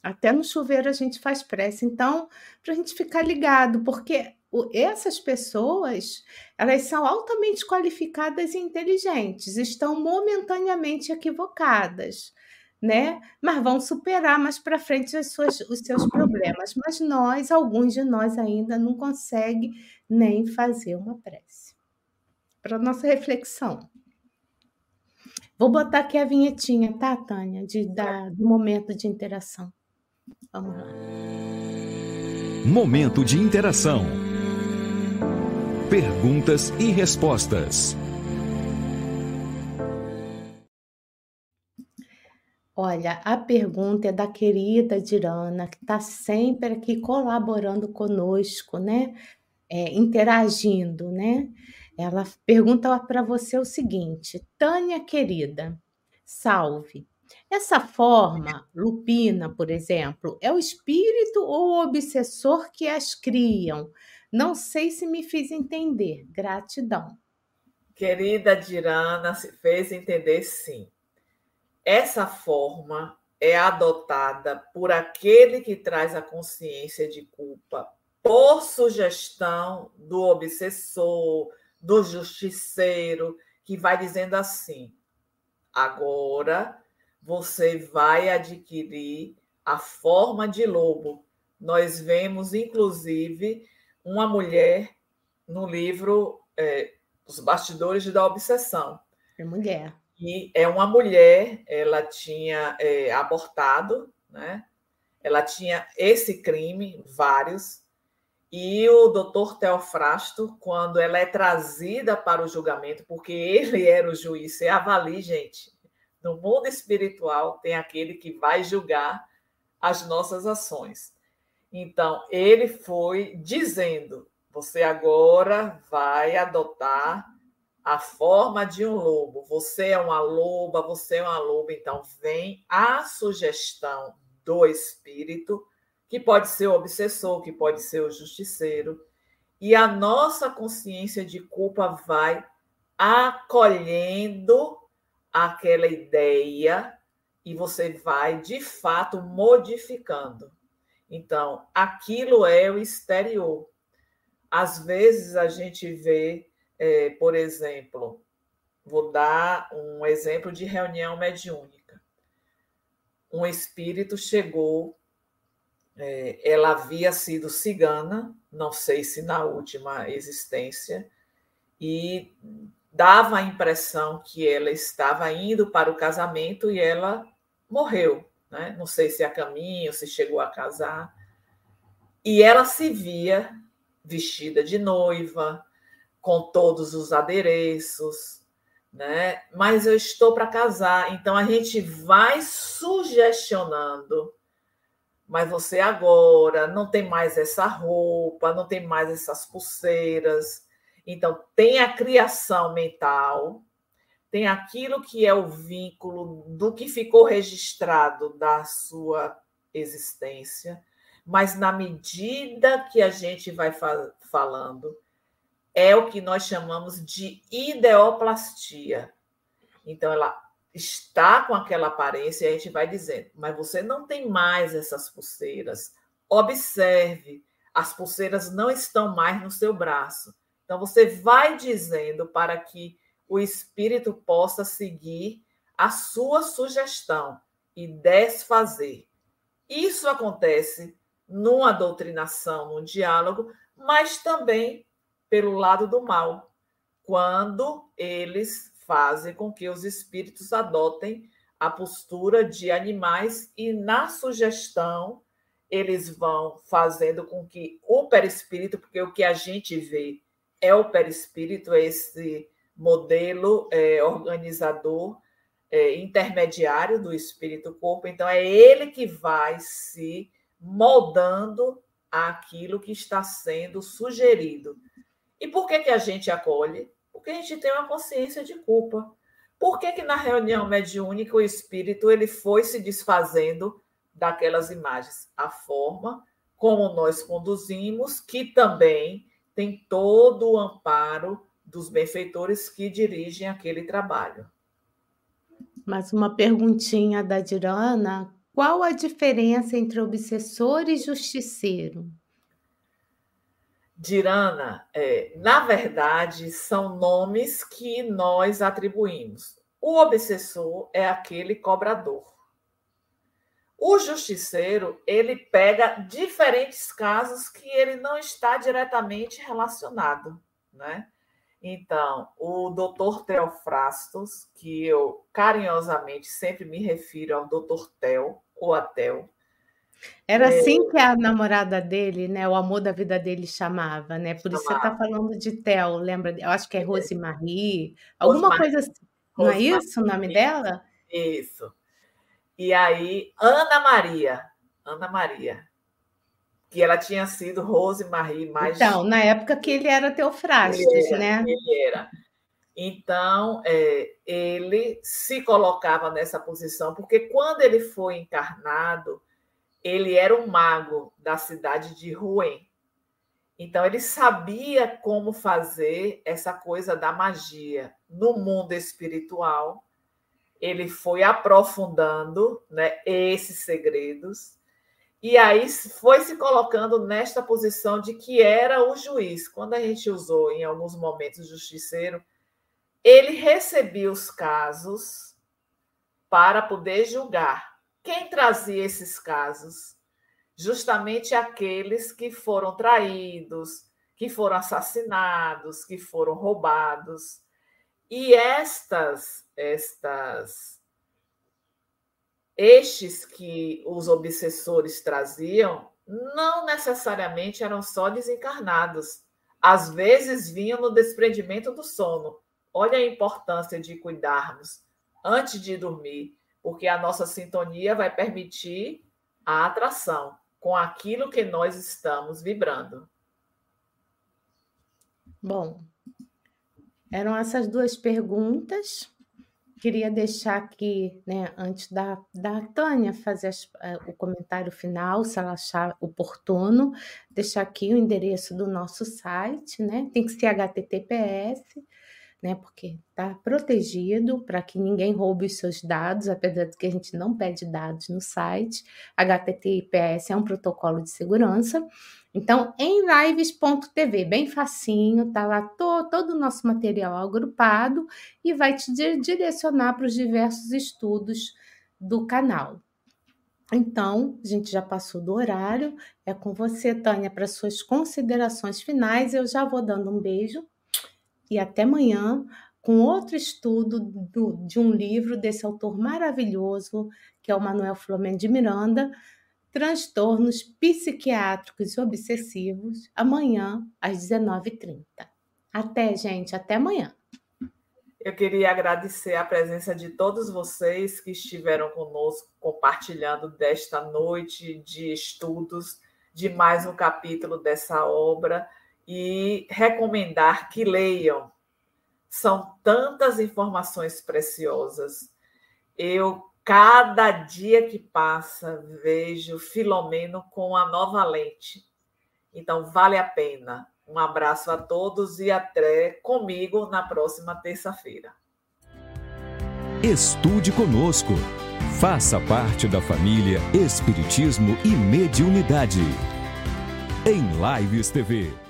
Speaker 2: Até no chuveiro a gente faz prece. Então, para a gente ficar ligado, porque essas pessoas elas são altamente qualificadas e inteligentes, estão momentaneamente equivocadas, né? Mas vão superar mais para frente as suas, os seus problemas. Mas nós, alguns de nós ainda não conseguem nem fazer uma prece. Para nossa reflexão. Vou botar aqui a vinhetinha, tá, Tânia? De, da, do momento de interação. Vamos lá.
Speaker 1: Momento de interação. Perguntas e respostas.
Speaker 2: Olha, a pergunta é da querida Dirana, que está sempre aqui colaborando conosco, né? É, interagindo, né? Ela pergunta para você o seguinte: Tânia querida, salve. Essa forma lupina, por exemplo, é o espírito ou o obsessor que as criam? Não sei se me fiz entender. Gratidão.
Speaker 3: Querida Dirana, se fez entender sim. Essa forma é adotada por aquele que traz a consciência de culpa por sugestão do obsessor, do justiceiro, que vai dizendo assim: agora você vai adquirir a forma de lobo. Nós vemos, inclusive, uma mulher no livro é, Os Bastidores da Obsessão.
Speaker 2: É mulher.
Speaker 3: E é uma mulher, ela tinha é, abortado, né? ela tinha esse crime, vários, e o doutor Teofrasto, quando ela é trazida para o julgamento, porque ele era o juiz, você avalie, gente, no mundo espiritual tem aquele que vai julgar as nossas ações. Então, ele foi dizendo: você agora vai adotar a forma de um lobo. Você é uma loba, você é uma loba. Então, vem a sugestão do espírito, que pode ser o obsessor, que pode ser o justiceiro. E a nossa consciência de culpa vai acolhendo aquela ideia e você vai, de fato, modificando. Então, aquilo é o exterior. Às vezes a gente vê, é, por exemplo, vou dar um exemplo de reunião mediúnica. Um espírito chegou, é, ela havia sido cigana, não sei se na última existência, e dava a impressão que ela estava indo para o casamento e ela morreu. Né? Não sei se a caminho, se chegou a casar. E ela se via vestida de noiva, com todos os adereços, né? Mas eu estou para casar, então a gente vai sugestionando. Mas você agora não tem mais essa roupa, não tem mais essas pulseiras. Então tem a criação mental, tem aquilo que é o vínculo do que ficou registrado da sua existência, mas na medida que a gente vai falando, é o que nós chamamos de ideoplastia. Então, ela está com aquela aparência e a gente vai dizendo, mas você não tem mais essas pulseiras. Observe, as pulseiras não estão mais no seu braço. Então, você vai dizendo para que o espírito possa seguir a sua sugestão e desfazer. Isso acontece numa doutrinação, num diálogo, mas também pelo lado do mal, quando eles fazem com que os espíritos adotem a postura de animais e na sugestão eles vão fazendo com que o perispírito, porque o que a gente vê é o perispírito, esse modelo é, organizador é, intermediário do espírito-corpo. Então, é ele que vai se moldando aquilo que está sendo sugerido. E por que, que a gente acolhe? Porque a gente tem uma consciência de culpa. Por que, que na reunião mediúnica o espírito ele foi se desfazendo daquelas imagens? A forma como nós conduzimos, que também tem todo o amparo dos benfeitores que dirigem aquele trabalho.
Speaker 2: Mais uma perguntinha da Dirana. Qual a diferença entre obsessor e justiceiro?
Speaker 3: Dirana, é, na verdade, são nomes que nós atribuímos. O obsessor é aquele cobrador. O justiceiro, ele pega diferentes casos que ele não está diretamente relacionado, né? Então, o doutor Teofrastos, que eu carinhosamente sempre me refiro ao doutor Tel, ou a Tel.
Speaker 2: Era é, assim que a namorada dele, né, o amor da vida dele chamava, né? Por chamava. isso você está falando de Tel, lembra? Eu acho que é, é. Rosemarie, alguma Rosemarie. coisa assim. Não é isso o nome dela?
Speaker 3: Isso. E aí, Ana Maria. Ana Maria que ela tinha sido Rose Marie mais.
Speaker 2: Então, na época que ele era Teofrastes, ele era, né?
Speaker 3: Ele era. Então, é, ele se colocava nessa posição, porque quando ele foi encarnado, ele era um mago da cidade de Rouen. Então, ele sabia como fazer essa coisa da magia no mundo espiritual. Ele foi aprofundando né, esses segredos. E aí foi se colocando nesta posição de que era o juiz. Quando a gente usou em alguns momentos justiceiro, ele recebia os casos para poder julgar. Quem trazia esses casos? Justamente aqueles que foram traídos, que foram assassinados, que foram roubados. E estas, estas, estes que os obsessores traziam, não necessariamente eram só desencarnados. Às vezes vinham no desprendimento do sono. Olha a importância de cuidarmos antes de dormir, porque a nossa sintonia vai permitir a atração com aquilo que nós estamos vibrando.
Speaker 2: Bom, eram essas duas perguntas. Queria deixar aqui, né, antes da, da Tânia fazer as, uh, o comentário final, se ela achar oportuno, deixar aqui o endereço do nosso site, né? Tem que ser https né? Porque está protegido para que ninguém roube os seus dados, apesar de que a gente não pede dados no site. HTTPS é um protocolo de segurança. Então, em lives.tv, bem facinho, tá lá to, todo o nosso material agrupado e vai te direcionar para os diversos estudos do canal. Então, a gente já passou do horário. É com você, Tânia, para suas considerações finais. Eu já vou dando um beijo e até amanhã com outro estudo do, de um livro desse autor maravilhoso, que é o Manuel Flamengo de Miranda, Transtornos Psiquiátricos Obsessivos, amanhã às 19h30. Até, gente, até amanhã.
Speaker 3: Eu queria agradecer a presença de todos vocês que estiveram conosco compartilhando desta noite de estudos de mais um capítulo dessa obra e recomendar que leiam. São tantas informações preciosas. Eu, cada dia que passa, vejo Filomeno com a nova lente. Então, vale a pena. Um abraço a todos e até comigo na próxima terça-feira.
Speaker 1: Estude conosco. Faça parte da família Espiritismo e Mediunidade. Em Lives TV.